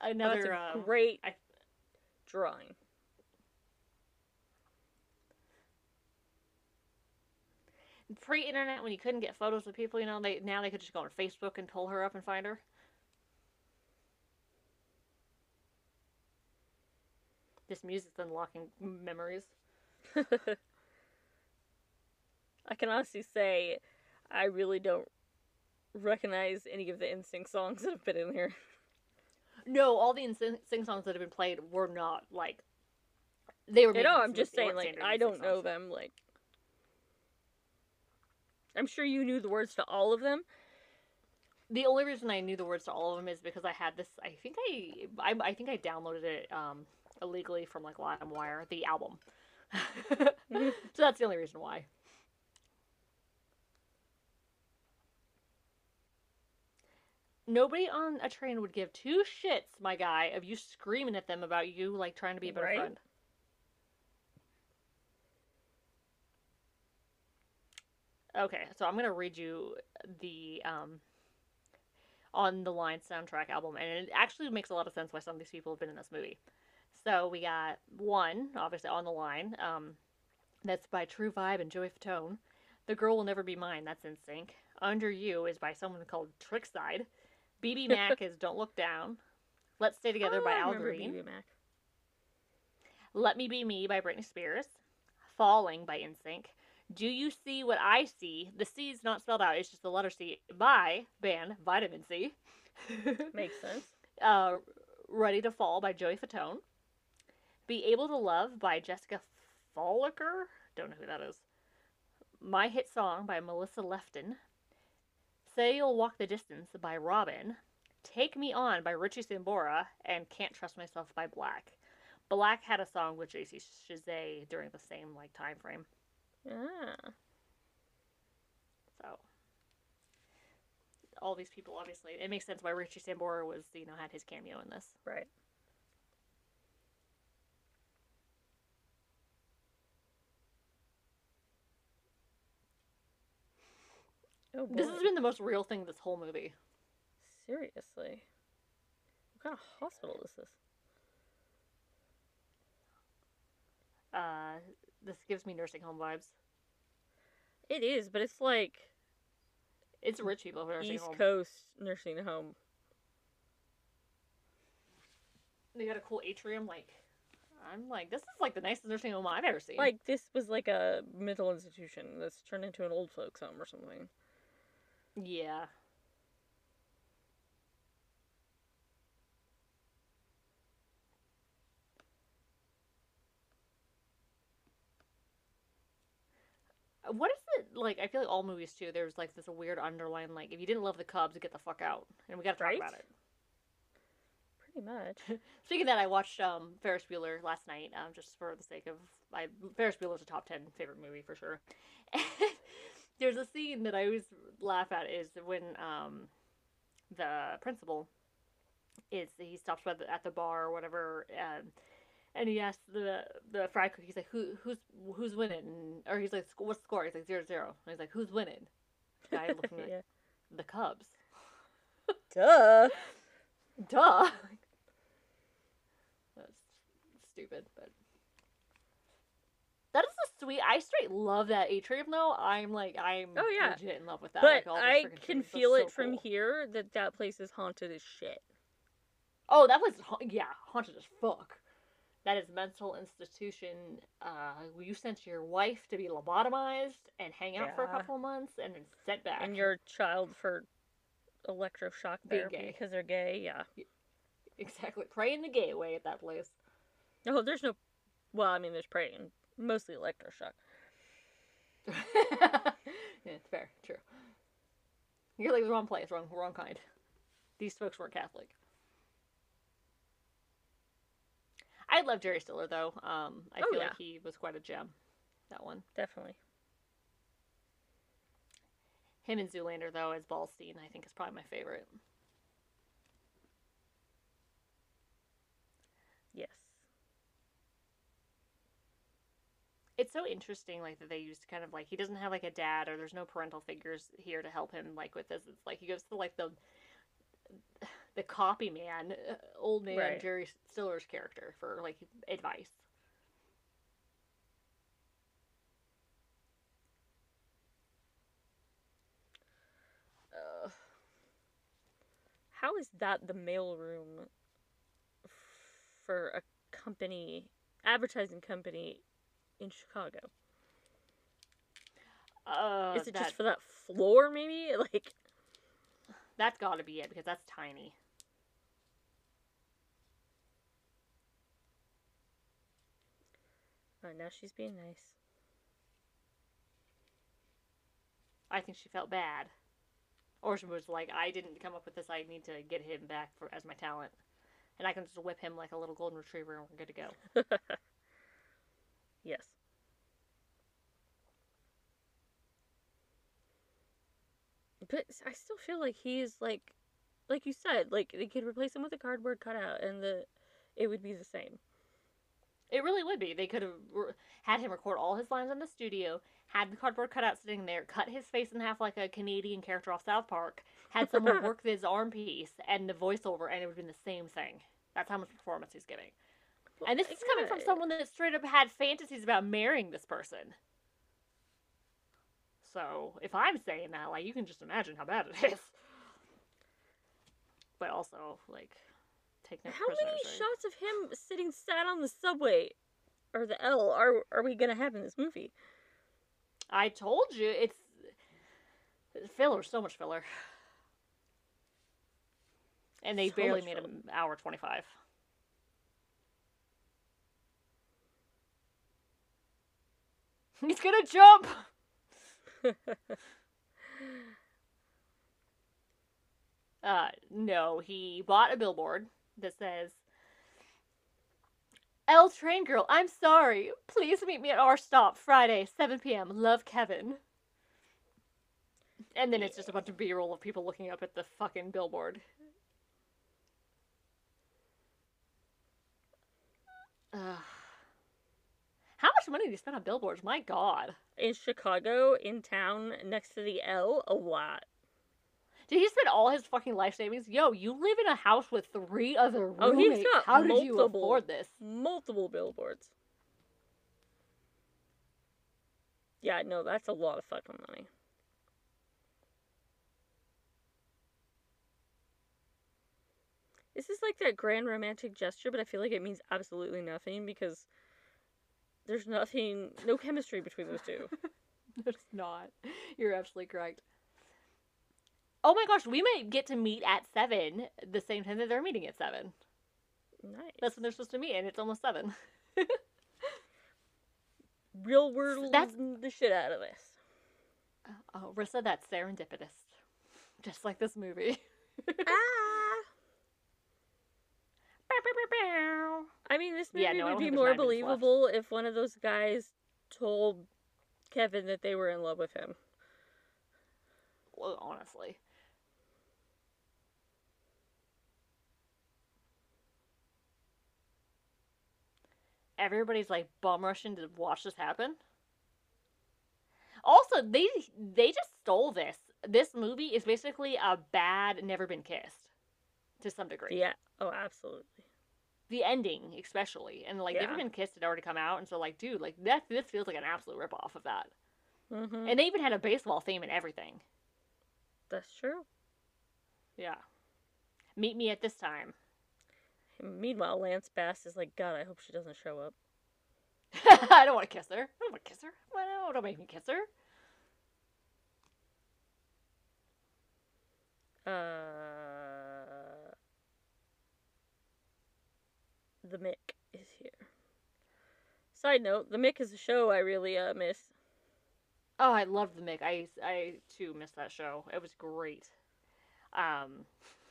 Another That's a um, great I- drawing. pre-internet when you couldn't get photos of people. You know, they now they could just go on Facebook and pull her up and find her. This music's unlocking memories. I can honestly say I really don't recognize any of the NSYNC songs that have been in here. No, all the sing songs that have been played were not like they were. You know, I'm just saying, like, I don't know songs. them. Like, I'm sure you knew the words to all of them. The only reason I knew the words to all of them is because I had this. I think I, I, I think I downloaded it um, illegally from like LimeWire, the album. so that's the only reason why. Nobody on a train would give two shits, my guy, of you screaming at them about you like trying to be a better Right? friend. Okay, so I'm gonna read you the um, on the line soundtrack album, and it actually makes a lot of sense why some of these people have been in this movie. So we got one, obviously on the line. Um, that's by True Vibe and Joey Fatone. The Girl Will Never Be Mine. That's in sync. Under You is by someone called Trickside. BBMak is Don't Look Down. Let's Stay Together Oh, by I Al Green. BBMak. Let Me Be Me by Britney Spears. Falling by NSYNC. Do You See What I See? The C is not spelled out, it's just the letter C by band Vitamin C. Makes sense. uh, Ready to Fall by Joey Fatone. Be Able to Love by Jessica Folcker. Don't know who that is. My Hit Song by Melissa Lefton. Say You'll Walk the Distance by Robyn. Take Me On by Richie Sambora. And Can't Trust Myself by Blaque. Blaque had a song with JC Chasez during the same like time frame. Ah. So all these people obviously it makes sense why Richie Sambora was, you know, had his cameo in this. Right. Oh. This has been the most real thing this whole movie. Seriously. What kind of hospital is this? Uh, this gives me nursing home vibes. It is, but it's like It's rich people nursing East home. Coast nursing home. They got a cool atrium. Like, I'm like, this is like the nicest nursing home I've ever seen. Like this was like a mental institution that's turned into an old folks home or something. Yeah. What is it like? I feel like all movies too. There's like this weird underline like, if you didn't love the Cubs, get the fuck out. And we got to talk Right? about it. Pretty much. Speaking of that, I watched um, Ferris Bueller last night, um, just for the sake of I Ferris Bueller's a top ten favorite movie for sure. And there's a scene that I always laugh at is when um, the principal is he stops by the, at the bar or whatever, um, and he asks the the fry cook. He's like, "Who who's who's winning?" Or he's like, "What's the score?" He's like, zero zero. And he's like, "Who's winning?" The guy looking at yeah. the Cubs. Duh. Duh. That's stupid, but that is a sweet. I straight love that atrium though. I'm like, I'm Oh, yeah. legit in love with that. But like, I can. That's feel so it from cool. here that that place is haunted as shit. Oh, that was yeah, haunted as fuck. That is mental institution. Uh, you sent your wife to be lobotomized and hang out for a couple months and then sent back. And your child for electroshock therapy because they're gay. Yeah. exactly praying the gay way at that place. No, there's no. Well, I mean, there's praying. Mostly electroshock. yeah, it's fair, true. You're like the wrong place, wrong, wrong kind. These folks weren't Catholic. I love Jerry Stiller though. Um, I Oh, feel yeah. like he was quite a gem. That one. Definitely. Him and Zoolander though as Ballstein, I think is probably my favorite. Yes. It's so interesting, like that they used kind of like he doesn't have like a dad or there's no parental figures here to help him like with this. It's like he goes to like the the copy man, uh, old man Right. Jerry Stiller's character for like advice. Uh, how is that the mailroom for a company, advertising company in Chicago? Uh, is it that, just for that floor, maybe? Like, that's got to be it because that's tiny. oh, now she's being nice. I think she felt bad, or she was like, "I didn't come up with this. I need to get him back for as my talent, and I can just whip him like a little golden retriever, and we're good to go." Yes. But I still feel like he's like, like you said, like they could replace him with a cardboard cutout, and the it would be the same. It really would be. They could have re- had him record all his lines in the studio, had the cardboard cutout sitting there, cut his face in half like a Canadian character off South Park, had someone work his arm piece and the voiceover, and it would have been the same thing. That's how much performance he's giving. And this is coming from someone that straight up had fantasies about marrying this person. So if I'm saying that, like, you can just imagine how bad it is. But also, like, take no How many right? shots of him sitting sad on the subway or the L are are we gonna have in this movie? I told you it's filler, so much filler. And they So barely made filler. an hour 25. He's gonna jump! Uh, no, he bought a billboard that says, L Train Girl, I'm sorry. Please meet me at our stop Friday, 7 p.m. Love Kevin. And then it's just a bunch of B roll of people looking up at the fucking billboard. Ugh. Much money you spend on billboards? My god. in Chicago, in town, next to the L, a lot. Did he spend all his fucking life savings? Yo, you live in a house with three other roommates. Oh, he's got How did you afford this? Multiple billboards. Yeah, no, that's a lot of fucking money. This is like that grand romantic gesture, but I feel like it means absolutely nothing because there's nothing, no chemistry between those two. It's not. You're absolutely correct. Oh my gosh, we might get to meet at seven the same time that they're meeting at seven. Nice. That's when they're supposed to meet, and it's almost seven. real world That's- the shit out of this. Oh, Rissa, that's serendipitous. Just like this movie. ah! I mean, this movie Yeah, no, would be more minutes left. believable if one of those guys told Kevin that they were in love with him. Well, honestly. everybody's like bum rushing to watch this happen. Also, they they just stole this. This movie is basically a bad Never Been Kissed, to some degree. Yeah. Oh, absolutely. The ending, especially, and like Yeah. Been Kissed had already come out, and so like, dude, like that this feels like an absolute rip off of that. Mm-hmm. And they even had a baseball theme and everything. That's true. Yeah. Meet me at this time. Meanwhile, Lance Bass is like, God, I hope she doesn't show up. I don't want to kiss her. I don't want to kiss her. No? Don't make me kiss her. Uh, the Mick is here. Side note: The Mick is a show I really uh miss. Oh, I love the Mick. I I too missed that show. It was great. Um,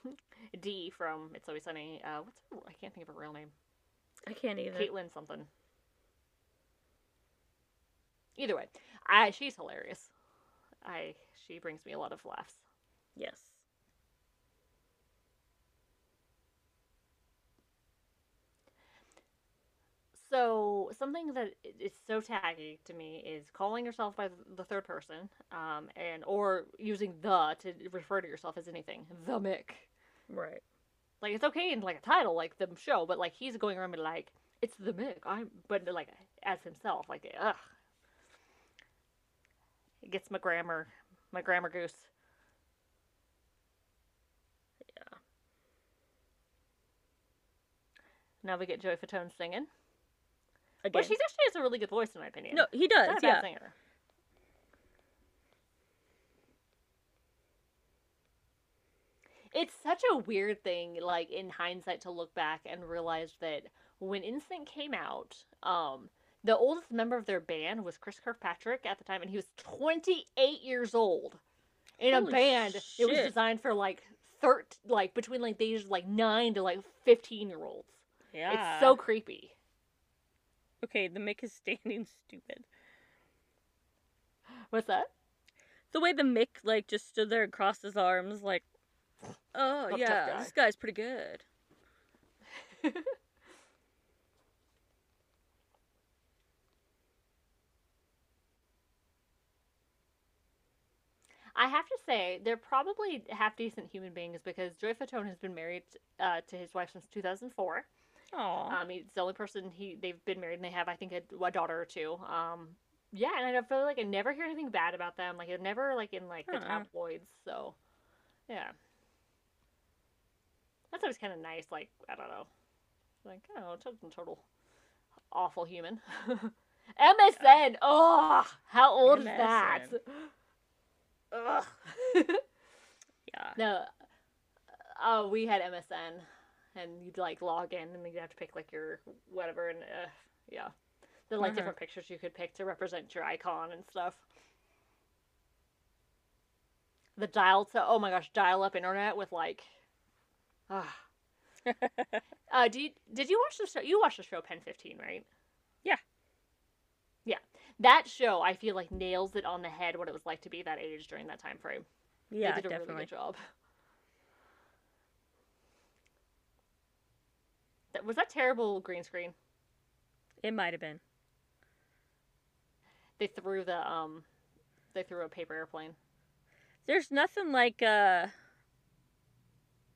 Dee from It's Always Sunny. Uh, what's her, I can't think of her real name. I can't either. Caitlin something. Either way, I she's hilarious. I she brings me a lot of laughs. Yes. So something that is so tacky to me is calling yourself by the third person, um, and or using the to refer to yourself as anything. The Mick. Right. Like it's okay in like a title like the show, but like he's going around and like it's the Mick. I'm but like as himself, like ugh. It gets my grammar, my grammar goose. Yeah. Now we get Joey Fatone singing. Again. But she's actually has a really good voice in my opinion. no, he does. not a bad Yeah. singer. It's such a weird thing, like in hindsight, to look back and realize that when NSYNC came out, um, the oldest member of their band was Chris Kirkpatrick at the time, and he was 28 years old in a Holy band. It was designed for like thirt, like between like the ages of, like nine to like 15 year olds. Yeah. It's so creepy. Okay, the Mick is standing stupid. What's that? The way the Mick like just stood there and crossed his arms, like, oh tough yeah, guy." this guy's pretty good. I have to say, they're probably half decent human beings because Joey Fatone has been married uh, to his wife since 2004. Aw. Um, he's the only person he they've been married and they have, I think, a, a daughter or two. Um, yeah, and I feel like I never hear anything bad about them. Like, they're never like in like the Uh-uh. tabloids. So, yeah, that's always kind of nice. Like, I don't know, like oh, total, total awful human. MSN. Oh, how old is that? Ugh. Yeah. No, uh, we had MSN, and you'd like log in, and then you'd have to pick like your whatever, and uh, yeah, there like different pictures you could pick to represent your icon and stuff. The dial to oh my gosh, dial up internet with like, ah. uh, do you, did you watch the show? You watched the show PEN15, right? Yeah. Yeah, that show I feel like nails it on the head what it was like to be that age during that time frame. yeah, they did a definitely. really good job. That, was that terrible green screen? It might have been. They threw the um, they threw a paper airplane. There's nothing like uh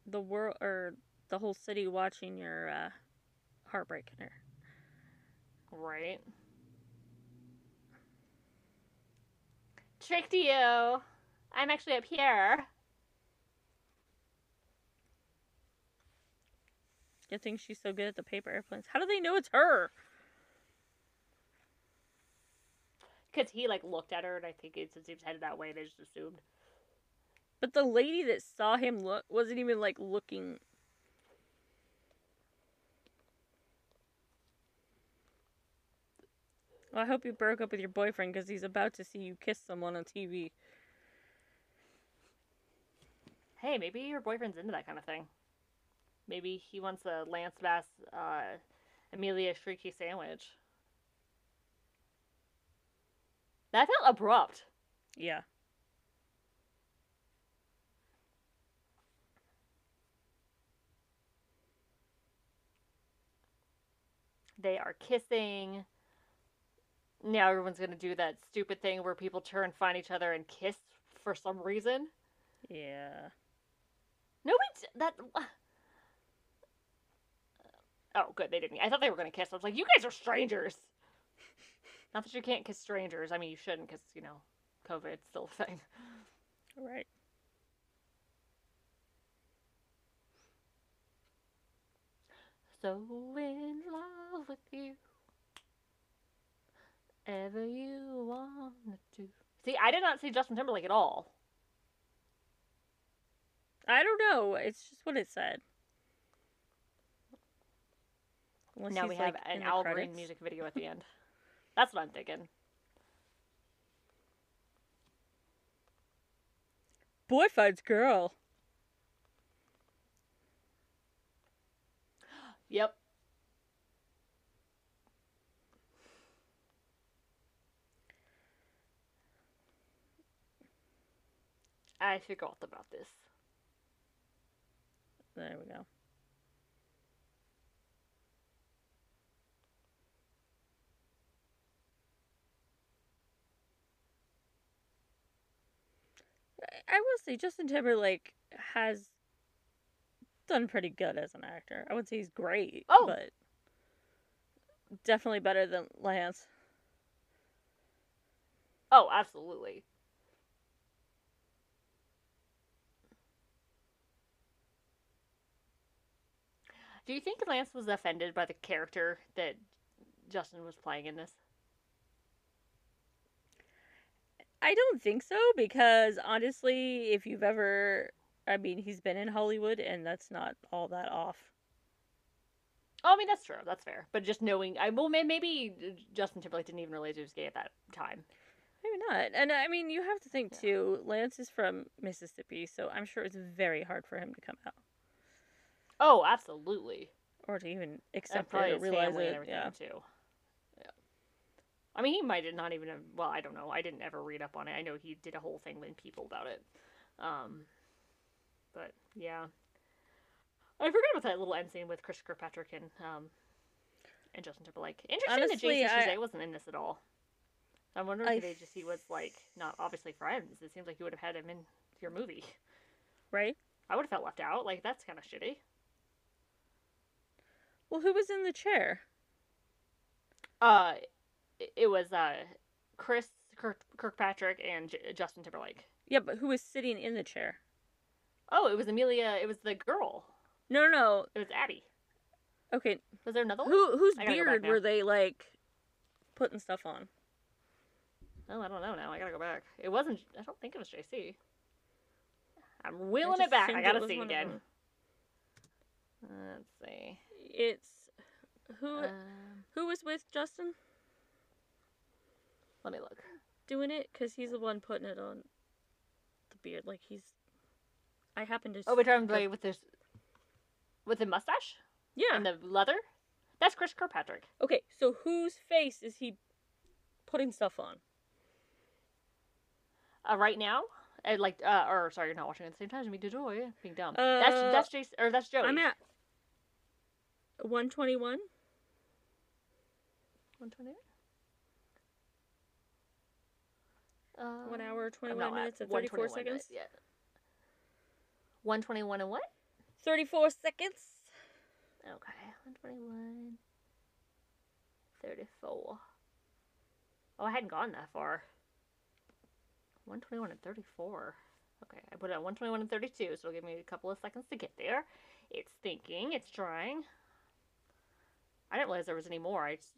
the world or the whole city watching your uh heartbreaking her. Right. Tricked you. I'm actually up here. You think she's so good at the paper airplanes? How do they know it's her? Cause he like looked at her, and I think it, since he was headed that way, they just assumed. But the lady that saw him look wasn't even like looking. Well, I hope you broke up with your boyfriend because he's about to see you kiss someone on TV. Hey, maybe your boyfriend's into that kind of thing. Maybe he wants a Lance Bass, uh, Amelia Chriqui sandwich. That felt abrupt. Yeah. they are kissing. Now everyone's gonna do that stupid thing where people turn, find each other, and kiss for some reason. Yeah. Nobody that. Oh, good, they didn't. I thought they were gonna kiss. I was like, you guys are strangers. Not that you can't kiss strangers. I mean, you shouldn't, because you know, COVID's still a thing. Right. So in love with you, ever you wanna do. See, I did not see Justin Timberlake at all. I don't know. It's just what it said. Unless now we have like, an Al Green music video at the end. That's what I'm thinking. Boy finds girl. Yep. I forgot about this. There we go. I- will say Justin Timberlake has done pretty good as an actor. I would say he's great, Oh. but definitely better than Lance. Oh, absolutely. Do you think Lance was offended by the character that Justin was playing in this? I don't think so because honestly, if you've ever, I mean, he's been in Hollywood and that's not all that off. Oh, I mean that's true. That's fair. But just knowing, I well, maybe Justin Timberlake didn't even realize he was gay at that time. Maybe not. And I mean, you have to think Yeah. too. Lance is from Mississippi, so I'm sure it's very hard for him to come out Oh, absolutely. or to even And accept it probably or realize it. and everything Yeah. too. I mean, he might have not even have. Well, I don't know. I didn't ever read up on it. I know he did a whole thing with People about it. Um, but yeah, I forgot about that little end scene with Chris Kirkpatrick and um and Justin Timberlake. Interesting Honestly, that Jason I- wasn't in this at all. I'm wondering I if they just he was like not obviously friends. It seems like you would have had him in your movie. Right? I would have felt left out. Like that's kind of shitty. Well, who was in the chair? Uh, it- was uh Chris Kirk, Kirkpatrick and J- Justin Timberlake. Yeah, but who was sitting in the chair? Oh, it was Amelia. It was the girl. No, no, no. It was Abby. Okay, Was there another one? who whose I gotta go back beard were they like putting stuff on? Oh, I don't know now. I gotta go back. It wasn't. I don't think it was JC. I'm wheeling it back. I gotta see it one of again. Let's see. It's who Um, who was with Justin let me look. doing it because he's the one putting it on the beard. Like he's. I happen to. Oh, we're talking with this, with the mustache Yeah. and the leather. That's Chris Kirkpatrick. Okay, so whose face is he putting stuff on? Uh, right now, uh, like, uh, or sorry, you're not watching at the same time as me. Joy, being dumb. Uh, that's that's Jason, or that's Joey. I'm at 121. 128. Uh, One hour, Um, I'm 21 uh, minutes, and 34 121 seconds. yet. 121 and what? 34 seconds. Okay, 121. 34. Oh, I hadn't gone that far. 121 and 34. Okay, I put it at 121 and 32, so it'll give me a couple of seconds to get there. It's thinking, it's trying. I didn't realize there was any more. I, just,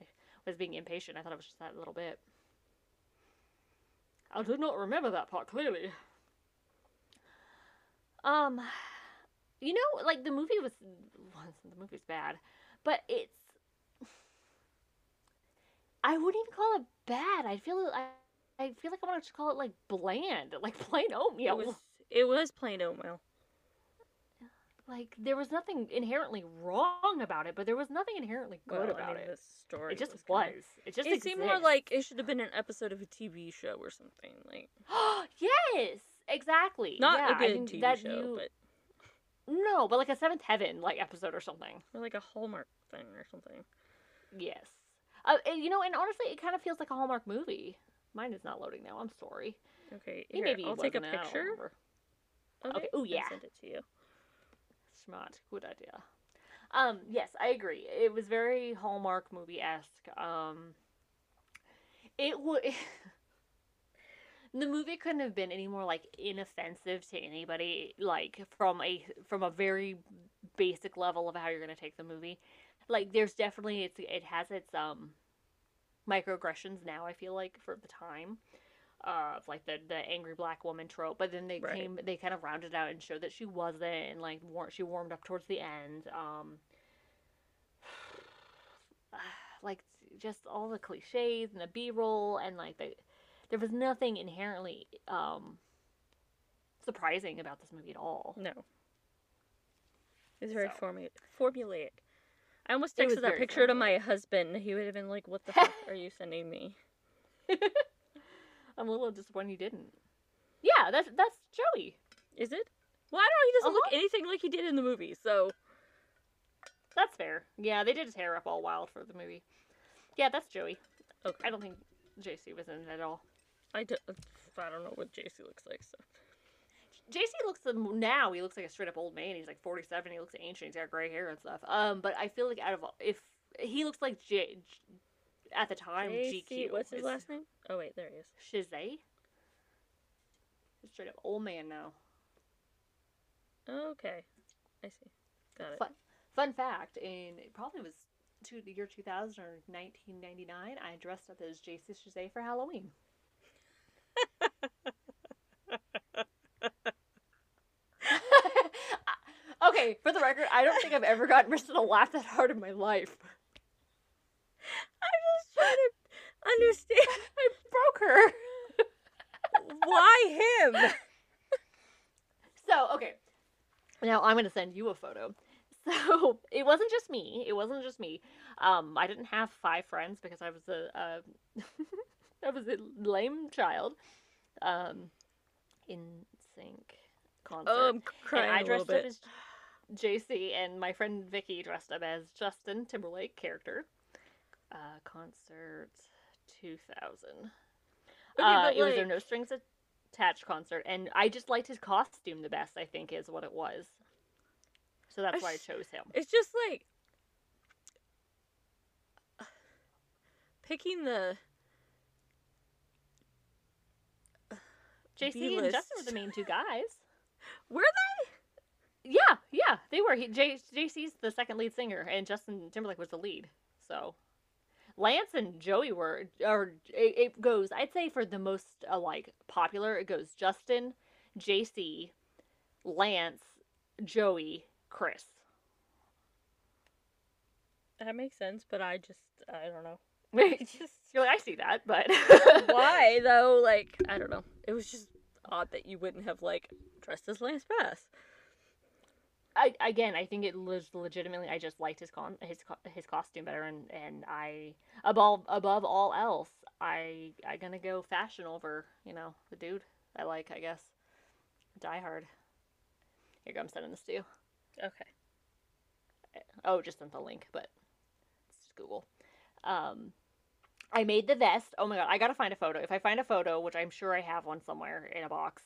I was being impatient. I thought it was just that little bit. I did not remember that part clearly. Um, you know, like the movie was the movie's bad, but it's I wouldn't even call it bad. I feel I I feel like I want to call it like bland, like plain oatmeal. It was, it was plain oatmeal. Like there was nothing inherently wrong about it, but there was nothing inherently good Well, I about mean, it. The story It just was. was. It just It seemed more like it should have been an episode of a TV show or something. Like yes, exactly. not yeah, a I good think TV that show, you- but no, but like a Seventh Heaven like episode or something. or like a Hallmark thing or something. Yes. Uh, and, you know, and honestly, it kind of feels like a Hallmark movie. Mine is not loading now. I'm sorry. Okay, here, maybe I'll take a I picture. Okay, ooh, and yeah. Send it to you. Smart. Good idea. Um, yes, I agree. It was very Hallmark movie esque. Um, it would. the movie couldn't have been any more like inoffensive to anybody. Like from a from a very basic level of how you're gonna take the movie. Like there's definitely it's it has its um microaggressions now. I feel like for the time. Uh, of like the the angry black woman trope, but then they Right. came they kind of rounded out and showed that she wasn't, and like war- she warmed up towards the end. Um, like just all the cliches and the B roll, and like the there was nothing inherently um surprising about this movie at all. No. It's very So. formu- formulaic. I almost texted that picture to my husband. He would have been like, "What the fuck are you sending me?" I'm a little disappointed you didn't. Yeah, that's that's Joey. Is it? Well, I don't know. He doesn't look Uh-huh. anything like he did in the movie. So That's fair. Yeah, they did his hair up all wild for the movie. Yeah, that's Joey. okay. I don't think JC was in it at all. I don't. I don't know what JC looks like. So JC looks now he looks like a straight up old man. He's like 47. He looks ancient. He's got gray hair and stuff. Um, but I feel like out of all, if he looks like J- at the time JC, GQ. what's his last name? Oh wait, there he is. Chasez. Straight up old man now. Okay, I see. Got it. Fun, fun fact: in it probably was to the year 2000 or 1999, I dressed up as JC Chasez for Halloween. okay, for the record, I don't think I've ever gotten Kristen to laugh that hard in my life. I'm just trying to understand I broke her. why him. So, okay. Now I'm going to send you a photo. So, it wasn't just me. It wasn't just me. Um, I didn't have five friends because I was a uh, I was a lame child. Um, in sync concert. Oh, I'm and crying I a little dressed up as JC and my friend Vicky dressed up as Justin Timberlake character. Uh, concert 2000. Okay, uh, it was their no strings attached concert, and I just liked his costume the best. I think is what it was. So that's why I chose him. It's just like picking the JC and B-list. Justin were the main two guys. were they? Yeah, yeah, they were. He, J, JC's the second lead singer, and Justin Timberlake was the lead. So, Lance and Joey were, or it, it goes. I'd say for the most uh, like popular, it goes Justin, JC, Lance, Joey, Chris. That makes sense, but I just I don't know. You're just like, I see that, but why though? Like I don't know. It was just odd that you wouldn't have like dressed as Lance Bass. I again, I think it was legitimately. I just liked his con his his costume better, and and I above above all else, I I gonna go fashion over you know the dude I like. I guess Die Hard. Here go. I'm sending this to you. Okay. Oh, just sent the link, but it's just Google. Um, I made the vest. Oh my god, I gotta find a photo. If I find a photo, which I'm sure I have one somewhere in a box,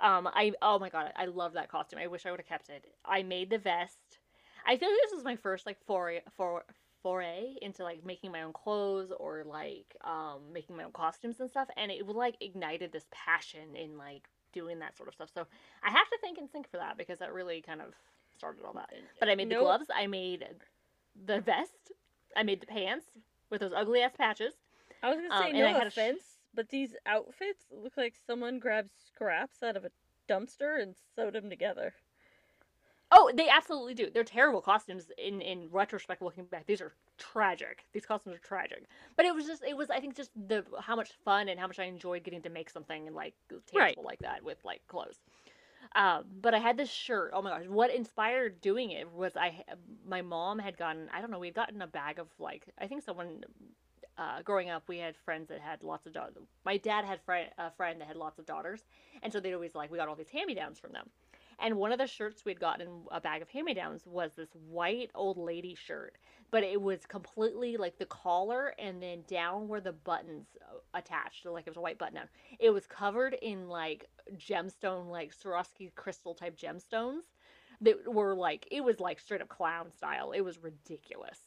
um, I oh my god, I love that costume. I wish I would have kept it. I made the vest. I feel like this was my first like foray for foray into like making my own clothes or like um making my own costumes and stuff, and it like ignited this passion in like doing that sort of stuff. So I have to thank NSYNC for that because that really kind of started all that. But I made the Nope. gloves. I made the vest. I made the pants with those ugly ass patches. I was gonna Um, say and no I had a sh- offense, but these outfits look like someone grabbed scraps out of a dumpster and sewed them together. Oh, they absolutely do. They're terrible costumes in in retrospect. Looking back, these are tragic. These costumes are tragic. But it was just, it was, I think, just the how much fun and how much I enjoyed getting to make something like tangible Right. like that with like clothes. Um, but I had this shirt. Oh my gosh, what inspired doing it was I, my mom had gotten, I don't know, we had gotten a bag of like, I think someone. Uh, growing up, we had friends that had lots of daughters. My dad had a friend that had lots of daughters, and so they'd always like we got all these hand me downs from them. And one of the shirts we'd gotten a bag of hand me downs was this white old lady shirt, but it was completely like the collar and then down where the buttons uh, attached, so like it was a white button down. It was covered in like gemstone, like Swarovski crystal type gemstones that were like, it was like straight up clown style. It was ridiculous.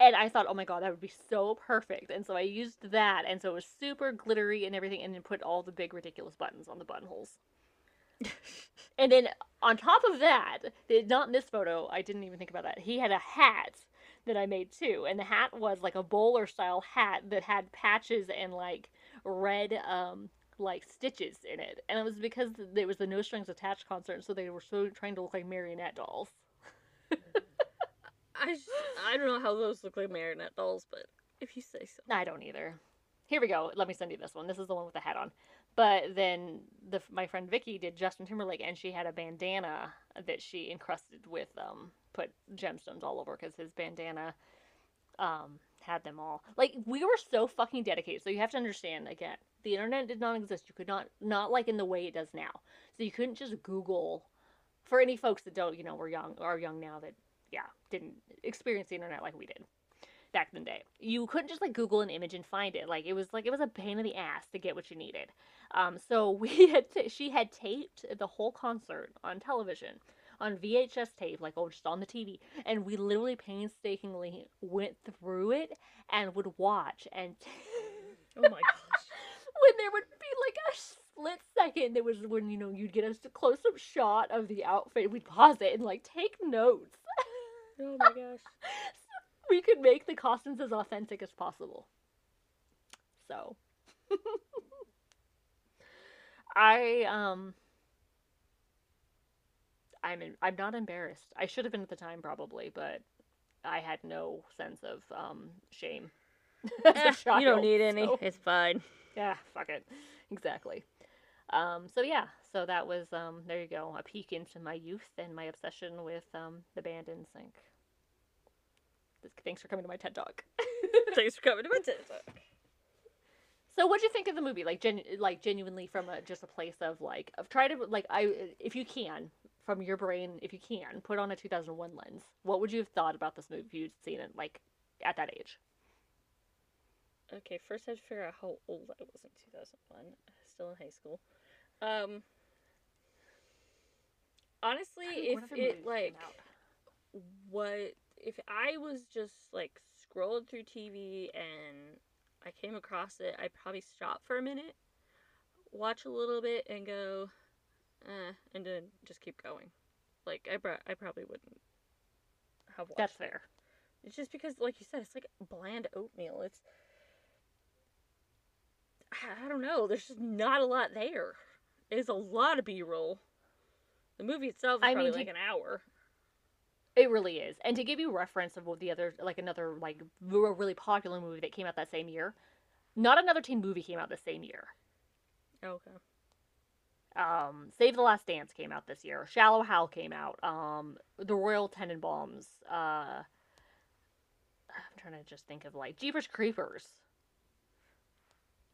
And I thought, oh my god, that would be so perfect. And so I used that, and so it was super glittery and everything, and then put all the big ridiculous buttons on the buttonholes. and then on top of that, not in this photo, I didn't even think about that. He had a hat that I made too, and the hat was like a bowler style hat that had patches and like red um like stitches in it, and it was because there was the No Strings Attached concert, so they were so trying to look like marionette dolls. I I don't know how those look like marionette dolls, but if you say so. I don't either. Here we go. Let me send you this one. This is the one with the hat on. But then the my friend Vicky did Justin Timberlake, and she had a bandana that she encrusted with um put gemstones all over because his bandana um had them all. Like we were so fucking dedicated. So you have to understand again, the internet did not exist. You could not not like in the way it does now. So you couldn't just Google. For any folks that don't, you know, were young are young now that yeah didn't experience the internet like we did back in the day. You couldn't just like Google an image and find it. Like it was like it was a pain in the ass to get what you needed. Um, so we had t- she had taped the whole concert on television on VHS tape, like oh just on the TV, and we literally painstakingly went through it and would watch and. Oh my gosh. when there would be like a split second, there was when you know you'd get a close up shot of the outfit. We'd pause it and like take notes. Oh my gosh. we could make the costumes as authentic as possible. So I um I'm in, I'm not embarrassed. I should have been at the time probably, but I had no sense of um shame. Eh, you don't need any. so- It's fine. yeah, fuck it. Exactly. Um, so yeah, so that was um, there you go, a peek into my youth and my obsession with um, the band NSYNC. Thanks for coming to my TED Talk. Thanks for coming to my TED Talk. so, what'd you think of the movie? Like, gen- like genuinely from a just a place of like of try to like I if you can from your brain if you can put on a 2001 lens. What would you have thought about this movie if you'd seen it like at that age? Okay, first I have to figure out how old I was in 2001. Still in high school. Um, honestly, if What it like what if I was just like scrolling through TV and I came across it, I'd probably stop for a minute, watch a little bit, and go, eh, and then just keep going. Like I, I probably wouldn't have watched. That's it. fair. It's just because, like you said, it's like bland oatmeal. It's I- don't know. There's just not a lot there. It's a lot of B-roll. The movie itself is I probably mean, like to- an hour. It really is. And to give you reference of what the other, like another, like really popular movie that came out that same year, not another teen movie came out the same year. Okay. Um, Save the Last Dance came out this year. Shallow Hal came out. Um, The Royal Tenenbaums. Uh, I'm trying to just think of like Jeepers Creepers.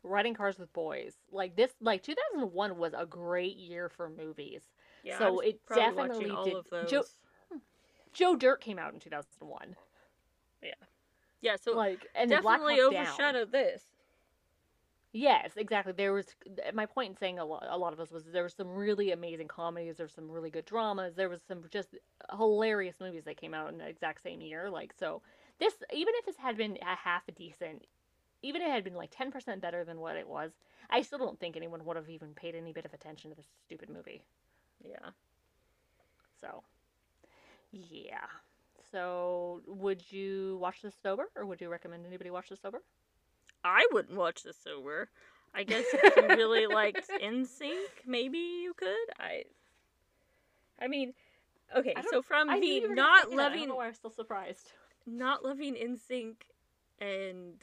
Riding Cars with Boys. Like this, like 2001 was a great year for movies. Yeah. So it definitely did- of those. Joe- Dirt came out in 2001. yeah. Yeah, so like and definitely Hawk Down. overshadowed this. Yes, exactly. There was my point in saying a lot, a lot of us was there was some really amazing comedies, there was some really good dramas, there was some just hilarious movies that came out in the exact same year. Like so, this even if this had been a half a decent, even if it had been like ten percent better than what it was, I still don't think anyone would have even paid any bit of attention to this stupid movie. Yeah. So, yeah. So, would you watch this sober, or would you recommend anybody watch this sober? I wouldn't watch this sober. I guess if you really liked NSYNC, maybe you could. I. I mean, okay. I So from I the you were gonna not say that. I don't loving I'm still surprised. not loving NSYNC and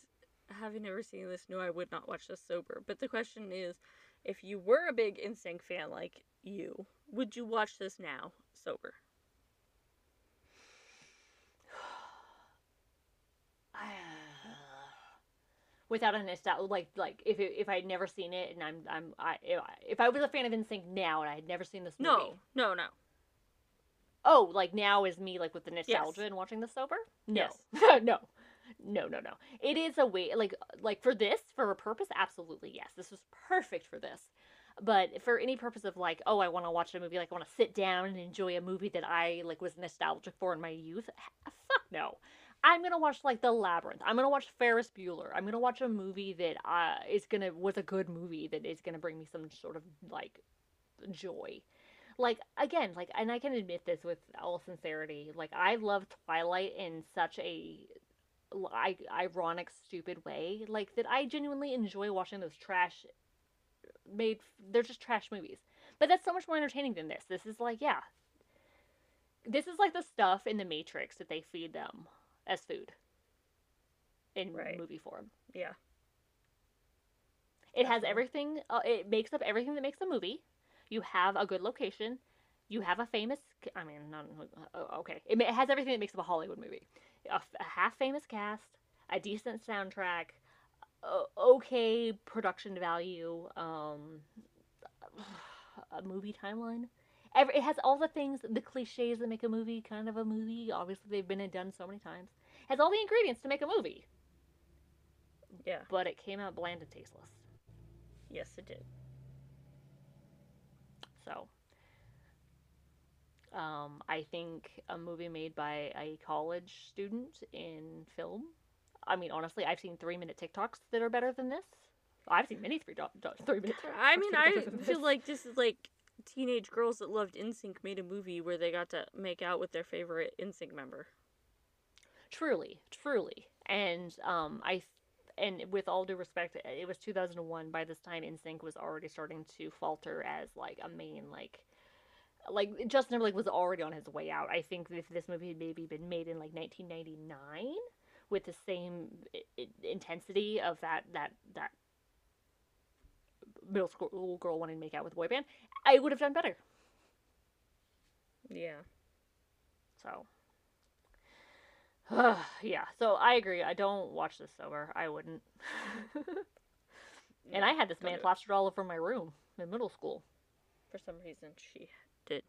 having never seen this, no, I would not watch this sober. But the question is, if you were a big NSYNC fan like you, would you watch this now sober? Without a nostalgia, like like if it, if I'd never seen it and I'm I'm I if I was a fan of NSYNC now and I had never seen this movie, No, no, no. Oh, like now is me like with the nostalgia and watching the sober? No. Yes. no. No, no, no. It is a way like like for this, for a purpose, absolutely yes. This was perfect for this. But for any purpose of like, oh, I want to watch a movie, like I want to sit down and enjoy a movie that I like was nostalgic for in my youth. Fuck no. I'm gonna watch like The Labyrinth. I'm gonna watch Ferris Bueller. I'm gonna watch a movie that uh, is gonna was a good movie that is gonna bring me some sort of like joy. Like again, like and I can admit this with all sincerity. Like I love Twilight in such a l- I- ironic, stupid way. Like that I genuinely enjoy watching those trash made. They're just trash movies, but that's so much more entertaining than this. This is like yeah. This is like the stuff in the Matrix that they feed them as food in Right. movie form. Yeah. It has everything. Uh, it makes up everything that makes a movie. You have a good location. You have a famous. I mean, not uh, okay. It, it has everything that makes up a Hollywood movie. A half famous cast, a decent soundtrack, uh, okay production value, um, a movie timeline. Every, it has all the things, the cliches that make a movie kind of a movie. Obviously, they've been done so many times. Has all the ingredients to make a movie, Yeah. but it came out bland and tasteless. Yes, it did. So, um, I think a movie made by a college student in film. I mean, honestly, I've seen three minute TikToks that are better than this. I've seen many three, do- do- three minute. I mean, I feel like this is like teenage girls that loved NSYNC made a movie where they got to make out with their favorite NSYNC member. truly, truly, and um, I. And with all due respect, it was 2001. By this time, NSYNC was already starting to falter as like a main like like Justin Timberlake was already on his way out. I think if this movie had maybe been made in like 1999 with the same intensity of that that that middle school girl wanting to make out with a boy band, I would have done better. Yeah. So yeah, so I agree. I don't watch this sober. I wouldn't. and I had this man plastered all over my room in middle school. For some reason, she did.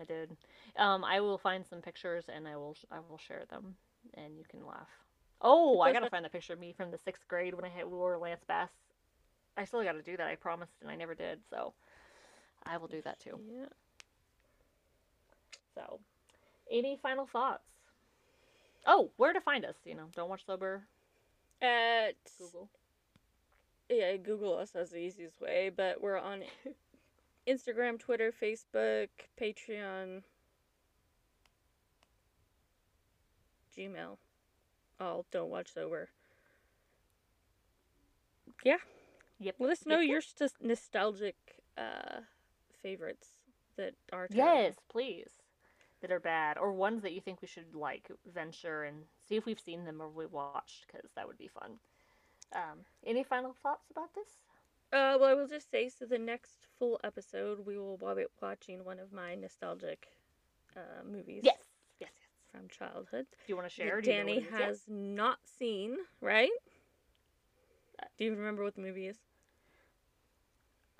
I did. Um, I will find some pictures and I will I will share them, and you can laugh. Oh, I gotta find the picture of me from the sixth grade when I had wore Lance Bass. I still gotta do that. I promised, and I never did. So I will do that too. Yeah. So, any final thoughts? Oh, where to find us? You know, don't watch sober. At Google. yeah, Google us as the easiest way, but we're on Instagram, Twitter, Facebook, Patreon, Gmail. All don't watch sober. Yeah. Yep. Let us know Yep, your st- nostalgic uh, favorites that are terrible. Yes, please. That are bad, or ones that you think we should like venture and see if we've seen them or we watched, because that would be fun. Um, any final thoughts about this? Uh, well, I will just say so. The next full episode, we will be watching one of my nostalgic uh, movies. Yes, yes, yes. From childhood. Do you want to share? Do you know Dani what yet? has not seen, right? Do you remember what the movie is?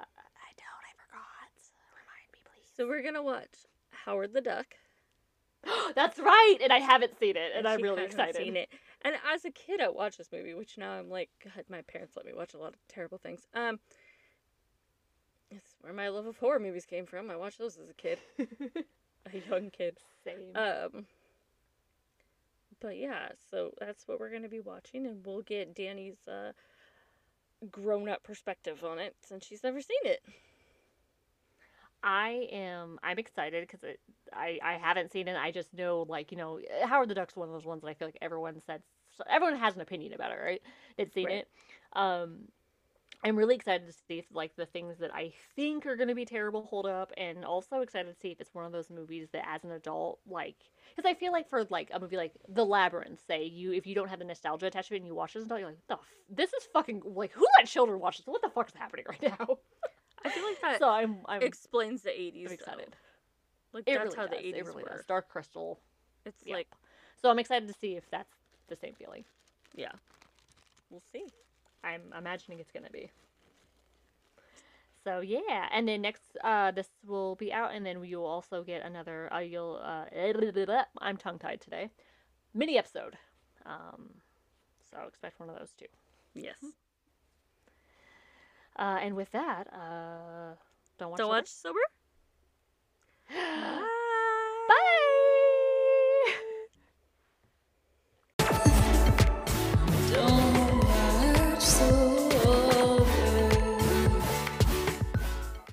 I don't. I forgot. Remind me, please. So we're gonna watch Howard the Duck. That's right, and I haven't seen it, and I'm really excited. Seen it. And as a kid, I watched this movie, which now I'm like, God, my parents let me watch a lot of terrible things. Um, it's where my love of horror movies came from. I watched those as a kid, a young kid. Same. Um, but yeah, so that's what we're gonna be watching, and we'll get Dani's uh, grown-up perspective on it since she's never seen it. I am. I'm excited because I I haven't seen it. I just know like you know Howard the Duck's one of those ones that I feel like everyone said everyone has an opinion about it, right? That's seen Right. it. Um, I'm really excited to see if like the things that I think are going to be terrible hold up, and also excited to see if it's one of those movies that as an adult like because I feel like for like a movie like The Labyrinth, say you if you don't have the nostalgia attached to it and you watch this and you're like, the f- this is fucking like who let children watch this? What the fuck is happening right now? I feel like that so I'm, I'm explains the 80s. Excited. Like it that's really how does. the 80s really were. Does. Dark Crystal. It's yep. like so I'm excited to see if that's the same feeling. Yeah. We'll see. I'm imagining it's gonna be. So yeah, and then next uh, this will be out, and then you'll also get another. Uh, you'll uh, I'm tongue tied today, mini episode. Um, so expect one of those too. Yes. Mm-hmm. Uh, and with that, uh, don't watch. Don't sober? watch sober.